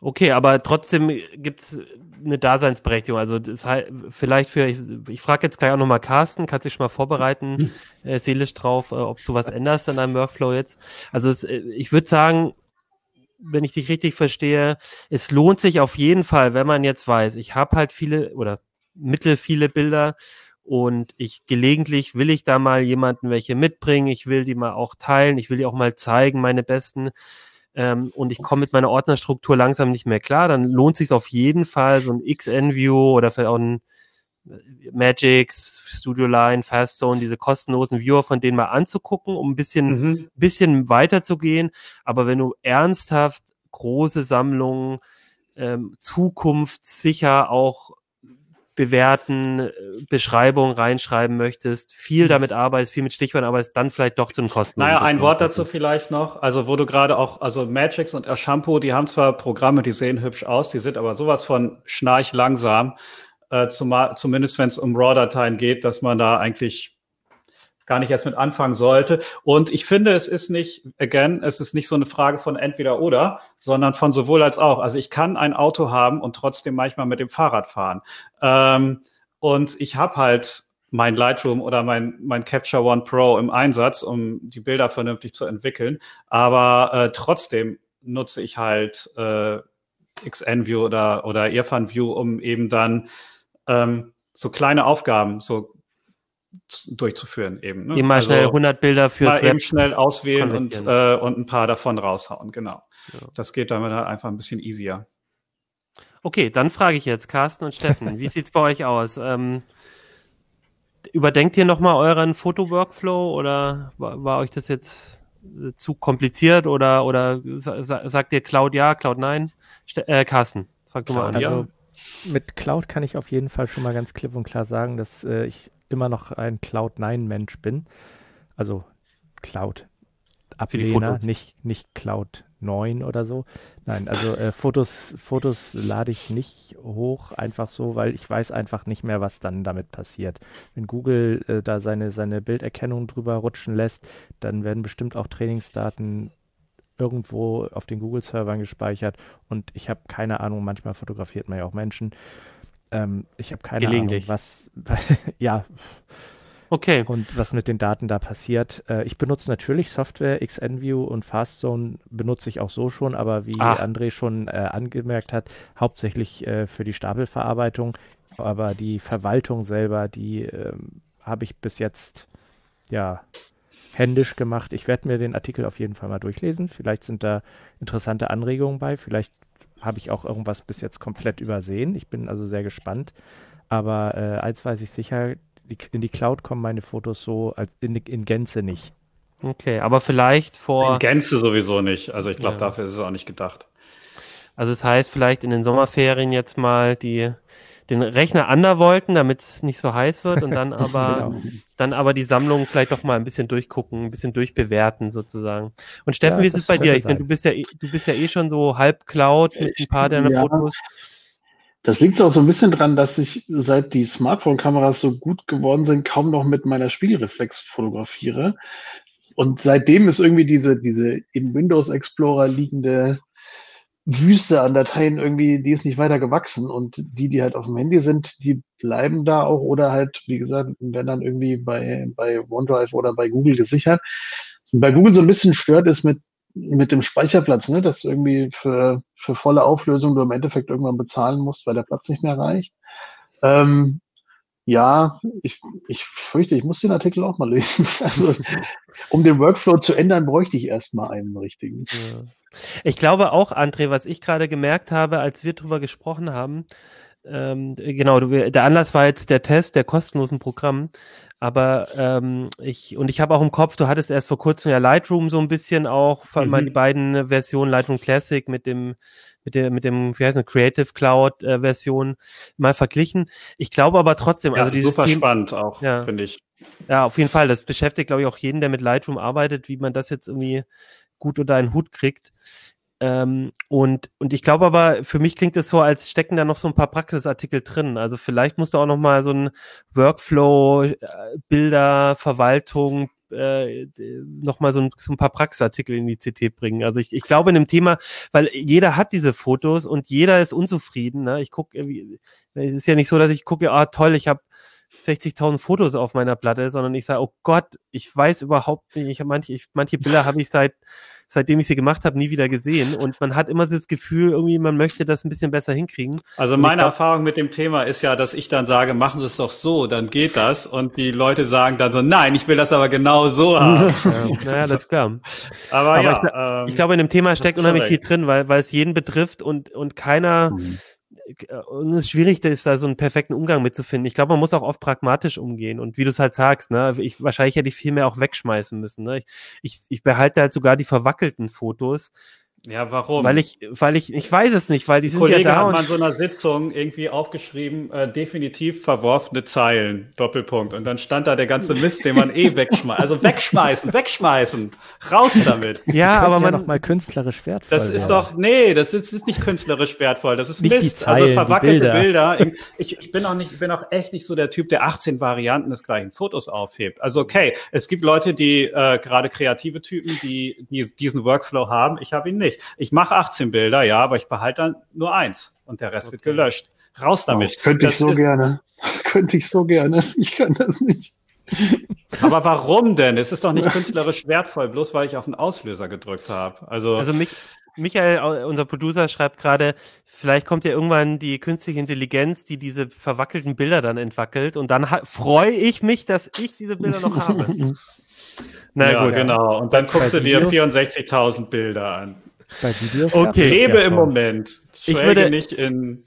Okay, aber trotzdem gibt's eine Daseinsberechtigung. Also das vielleicht für, ich, ich frage jetzt gleich auch nochmal Carsten, kannst dich schon mal vorbereiten, äh, seelisch drauf, äh, ob du was änderst an deinem Workflow jetzt. Also es, äh, ich würde sagen, wenn ich dich richtig verstehe, es lohnt sich auf jeden Fall, wenn man jetzt weiß, ich habe halt viele oder mittel viele Bilder und ich gelegentlich will ich da mal jemanden welche mitbringen, ich will die mal auch teilen, ich will die auch mal zeigen, meine besten ähm, und ich komme mit meiner Ordnerstruktur langsam nicht mehr klar, dann lohnt sich auf jeden Fall so ein XNView oder vielleicht auch ein äh, Magix, Studio Line, Fastzone, diese kostenlosen Viewer von denen mal anzugucken, um ein bisschen, mhm. bisschen weiter zu gehen. Aber wenn du ernsthaft große Sammlungen, ähm, zukunftssicher auch bewerten, äh, Beschreibungen reinschreiben möchtest, viel mhm. damit arbeitest, viel mit Stichworten arbeitest, dann vielleicht doch zum Kosten. Naja, ein Wort dazu vielleicht noch. Also wo du gerade auch, also Magix und Shampoo, die haben zwar Programme, die sehen hübsch aus, die sind aber sowas von schnarch langsam, äh, zumal, zumindest wenn es um RAW-Dateien geht, dass man da eigentlich gar nicht erst mit anfangen sollte. Und ich finde, es ist nicht, again, es ist nicht so eine Frage von entweder oder, sondern von sowohl als auch. Also ich kann ein Auto haben und trotzdem manchmal mit dem Fahrrad fahren. Ähm, und ich habe halt mein Lightroom oder mein, mein Capture One Pro im Einsatz, um die Bilder vernünftig zu entwickeln. Aber äh, trotzdem nutze ich halt äh, XNView oder, oder Irfan View, um eben dann ähm, so kleine Aufgaben, so durchzuführen eben. Ne? Immer also schnell 100 Bilder für mal eben schnell auswählen und, äh, und ein paar davon raushauen, genau. Ja. Das geht damit halt einfach ein bisschen easier. Okay, dann frage ich jetzt Carsten und Steffen, wie sieht's bei euch aus? Ähm, überdenkt ihr nochmal euren Foto-Workflow oder war, war, euch das jetzt zu kompliziert oder, oder sagt ihr Cloud ja, Cloud nein? Ste äh, Carsten, sag du mal an. Also mit Cloud kann ich auf jeden Fall schon mal ganz klipp und klar sagen, dass äh, ich immer noch ein Cloud-9-Mensch bin. Also Cloud-Ablehner, nicht, nicht Cloud 9 oder so. Nein, also äh, Fotos, Fotos lade ich nicht hoch, einfach so, weil ich weiß einfach nicht mehr, was dann damit passiert. Wenn Google äh, da seine, seine Bilderkennung drüber rutschen lässt, dann werden bestimmt auch Trainingsdaten irgendwo auf den Google-Servern gespeichert und ich habe keine Ahnung, manchmal fotografiert man ja auch Menschen ähm, ich habe keine Ahnung, was, ja. Okay. Und was mit den Daten da passiert. Äh, ich benutze natürlich Software, XNView und FastZone benutze ich auch so schon, aber wie Ach. André schon äh, angemerkt hat, hauptsächlich äh, für die Stapelverarbeitung. Aber die Verwaltung selber, die ähm, habe ich bis jetzt ja händisch gemacht. Ich werde mir den Artikel auf jeden Fall mal durchlesen. Vielleicht sind da interessante Anregungen bei. Vielleicht habe ich auch irgendwas bis jetzt komplett übersehen. Ich bin also sehr gespannt. Aber äh, eins weiß ich sicher, die, in die Cloud kommen meine Fotos so in, in Gänze nicht. Okay, aber vielleicht vor. In Gänze sowieso nicht. Also ich glaube, ja. dafür ist es auch nicht gedacht. Also es das heißt vielleicht in den Sommerferien jetzt mal die den Rechner undervolten, damit es nicht so heiß wird und dann aber genau. dann aber die Sammlung vielleicht doch mal ein bisschen durchgucken, ein bisschen durchbewerten sozusagen. Und Steffen, ja, wie ist es bei dir? Ich meine, du bist ja eh, du bist ja eh schon so halb Cloud mit ein paar deiner ja. Fotos. Das liegt auch so ein bisschen dran, dass ich seit die Smartphone-Kameras so gut geworden sind, kaum noch mit meiner Spiegelreflex fotografiere. Und seitdem ist irgendwie diese, diese im Windows Explorer liegende Wüste an Dateien irgendwie, die ist nicht weiter gewachsen und die, die halt auf dem Handy sind, die bleiben da auch oder halt, wie gesagt, werden dann irgendwie bei, bei OneDrive oder bei Google gesichert. Bei Google so ein bisschen stört ist mit, mit dem Speicherplatz, ne, dass irgendwie für, für volle Auflösung du im Endeffekt irgendwann bezahlen musst, weil der Platz nicht mehr reicht. Ähm, ja, ich, ich fürchte, ich muss den Artikel auch mal lesen. Also, um den Workflow zu ändern, bräuchte ich erstmal einen richtigen. Ja. Ich glaube auch, André, was ich gerade gemerkt habe, als wir drüber gesprochen haben, ähm, genau, du, der Anlass war jetzt der Test der kostenlosen Programm, aber ähm, ich und ich habe auch im Kopf, du hattest erst vor kurzem ja Lightroom so ein bisschen auch, vor allem mhm. die beiden Versionen Lightroom Classic mit dem mit der mit dem wie heißt es, Creative Cloud äh, Version mal verglichen. Ich glaube aber trotzdem, ja, also dieses super Thema, spannend auch, ja, finde ich. Ja, auf jeden Fall. Das beschäftigt, glaube ich, auch jeden, der mit Lightroom arbeitet, wie man das jetzt irgendwie gut unter einen Hut kriegt. Ähm, und, und ich glaube aber, für mich klingt es so, als stecken da noch so ein paar Praxisartikel drin. Also vielleicht musst du auch noch mal so ein Workflow, äh, Bilder, Verwaltung, äh, noch mal so ein, so ein paar Praxisartikel in die CT bringen. Also ich, ich glaube in dem Thema, weil jeder hat diese Fotos und jeder ist unzufrieden. Ne? Ich gucke, es ist ja nicht so, dass ich gucke, ah toll, ich habe 60.000 Fotos auf meiner Platte, sondern ich sage, oh Gott, ich weiß überhaupt nicht, ich habe manche, ich, manche Bilder habe ich seit seitdem ich sie gemacht habe, nie wieder gesehen. Und man hat immer das Gefühl, irgendwie, man möchte das ein bisschen besser hinkriegen. Also meine glaub, Erfahrung mit dem Thema ist ja, dass ich dann sage, machen Sie es doch so, dann geht das. Und die Leute sagen dann so, nein, ich will das aber genau so haben. ja, naja, das ist klar. Aber, aber ja, ich, ähm, ich, glaube, in dem Thema steckt unheimlich viel drin, weil, weil es jeden betrifft und, und keiner, mhm und es ist schwierig, da ist da so einen perfekten Umgang mitzufinden. Ich glaube, man muss auch oft pragmatisch umgehen. Und wie du es halt sagst, ne, ich, wahrscheinlich hätte ich viel mehr auch wegschmeißen müssen. Ne? Ich, ich, ich behalte halt sogar die verwackelten Fotos, ja, warum? Weil ich, weil ich, ich weiß es nicht, weil die sind Kollege ja da. hat mal in so einer Sitzung irgendwie aufgeschrieben, äh, definitiv verworfene Zeilen, Doppelpunkt. Und dann stand da der ganze Mist, den man eh wegschmeißt. Also wegschmeißen, wegschmeißen, raus damit. Ja, aber man ja noch mal künstlerisch wertvoll. Das ist doch, nee, das ist, ist nicht künstlerisch wertvoll. Das ist nicht Mist. Also Zeilen, also verwackelte Bilder. Bilder. Ich, ich bin auch nicht, ich bin auch echt nicht so der Typ, der 18 Varianten des gleichen Fotos aufhebt. Also okay, es gibt Leute, die äh, gerade kreative Typen, die, die diesen Workflow haben. Ich habe ihn nicht. Ich mache 18 Bilder, ja, aber ich behalte dann nur eins und der Rest okay. wird gelöscht. Raus damit. das könnte ich das so gerne. Das könnte ich so gerne. Ich kann das nicht. Aber warum denn? Es ist doch nicht künstlerisch wertvoll, bloß weil ich auf den Auslöser gedrückt habe. Also, also mich, Michael, unser Producer, schreibt gerade, vielleicht kommt ja irgendwann die künstliche Intelligenz, die diese verwackelten Bilder dann entwackelt und dann freue ich mich, dass ich diese Bilder noch habe. Na ja, gut. genau. Und dann guckst du dir 64.000 Bilder an. Bei Videos okay. Lebe im Moment. Schwelge ich würde nicht in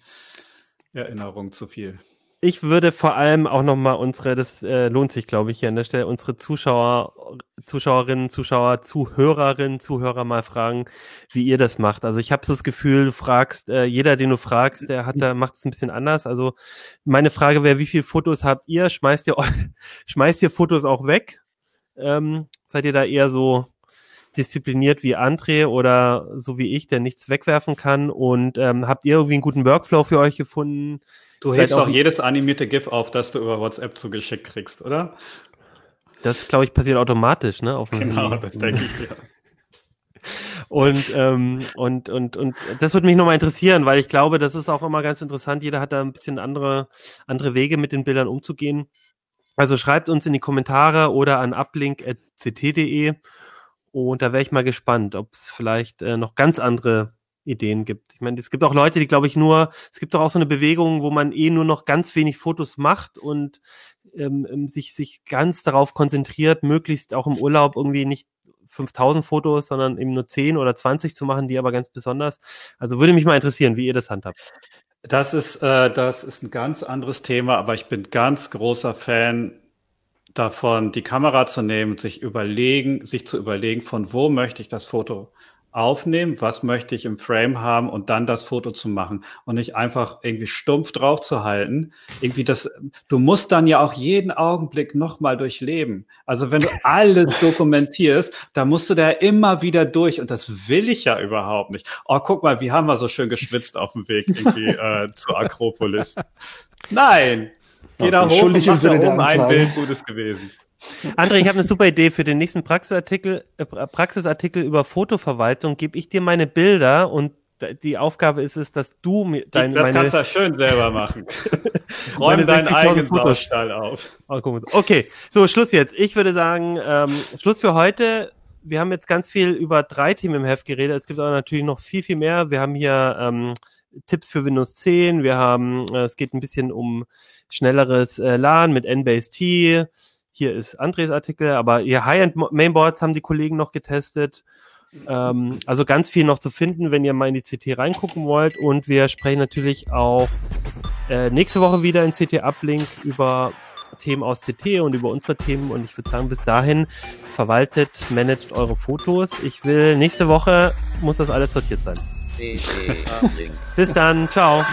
Erinnerung zu viel. Ich würde vor allem auch nochmal unsere, das äh, lohnt sich, glaube ich, hier an der Stelle, unsere Zuschauer, Zuschauerinnen, Zuschauer, Zuhörerinnen, Zuhörer mal fragen, wie ihr das macht. Also ich habe so das Gefühl, du fragst, äh, jeder, den du fragst, der hat da macht es ein bisschen anders. Also meine Frage wäre, wie viele Fotos habt ihr? Schmeißt ihr schmeißt ihr Fotos auch weg? Ähm, seid ihr da eher so diszipliniert wie André oder so wie ich, der nichts wegwerfen kann? Und ähm, habt ihr irgendwie einen guten Workflow für euch gefunden? Du hebst auch jedes animierte GIF auf, das du über WhatsApp zugeschickt kriegst, oder? Das, glaube ich, passiert automatisch, ne? Genau, das denke ich, ja. Und, ähm, und, und, und das würde mich nochmal interessieren, weil ich glaube, das ist auch immer ganz interessant. Jeder hat da ein bisschen andere, andere Wege mit den Bildern umzugehen. Also schreibt uns in die Kommentare oder an uplink.ct.de und da wäre ich mal gespannt, ob es vielleicht äh, noch ganz andere Ideen gibt. Ich meine, es gibt auch Leute, die, glaube ich, nur, es gibt doch auch so eine Bewegung, wo man eh nur noch ganz wenig Fotos macht und ähm, ähm sich, sich ganz darauf konzentriert, möglichst auch im Urlaub irgendwie nicht 5000 Fotos, sondern eben nur 10 oder 20 zu machen, die aber ganz besonders. Also würde mich mal interessieren, wie ihr das handhabt. Das ist, äh, das ist ein ganz anderes Thema, aber ich bin ganz großer Fan davon, die Kamera zu nehmen, sich überlegen, sich zu überlegen, von wo möchte ich das Foto aufnehmen, was möchte ich im Frame haben und dann das Foto zu machen und nicht einfach irgendwie stumpf drauf zu halten. Irgendwie das, du musst dann ja auch jeden Augenblick nochmal durchleben. Also wenn du alles dokumentierst, da musst du da immer wieder durch und das will ich ja überhaupt nicht. Oh, guck mal, wie haben wir so schön geschwitzt auf dem Weg irgendwie äh, zur Akropolis. Nein, jeder okay, hoch und macht da oben ein Bild Gutes gewesen. André, ich habe eine super Idee für den nächsten Praxisartikel, äh, Praxisartikel über Fotoverwaltung. Gebe ich dir meine Bilder und die Aufgabe ist es, dass du mir deine. Das meine, kannst du ja schön selber machen. Räum deinen eigenen Saustall auf. Oh, okay, so Schluss jetzt. Ich würde sagen, ähm, Schluss für heute. Wir haben jetzt ganz viel über drei Themen im Heft geredet. Es gibt aber natürlich noch viel, viel mehr. Wir haben hier ähm, Tipps für Windows 10. Wir haben, äh, es geht ein bisschen um schnelleres äh, LAN mit NBase T. Hier ist Andres Artikel, aber ihr High-End Mainboards haben die Kollegen noch getestet. Ähm, also ganz viel noch zu finden, wenn ihr mal in die CT reingucken wollt. Und wir sprechen natürlich auch äh, nächste Woche wieder in CT Uplink über Themen aus CT und über unsere Themen. Und ich würde sagen, bis dahin verwaltet, managt eure Fotos. Ich will nächste Woche muss das alles sortiert sein. Bis dann, ciao.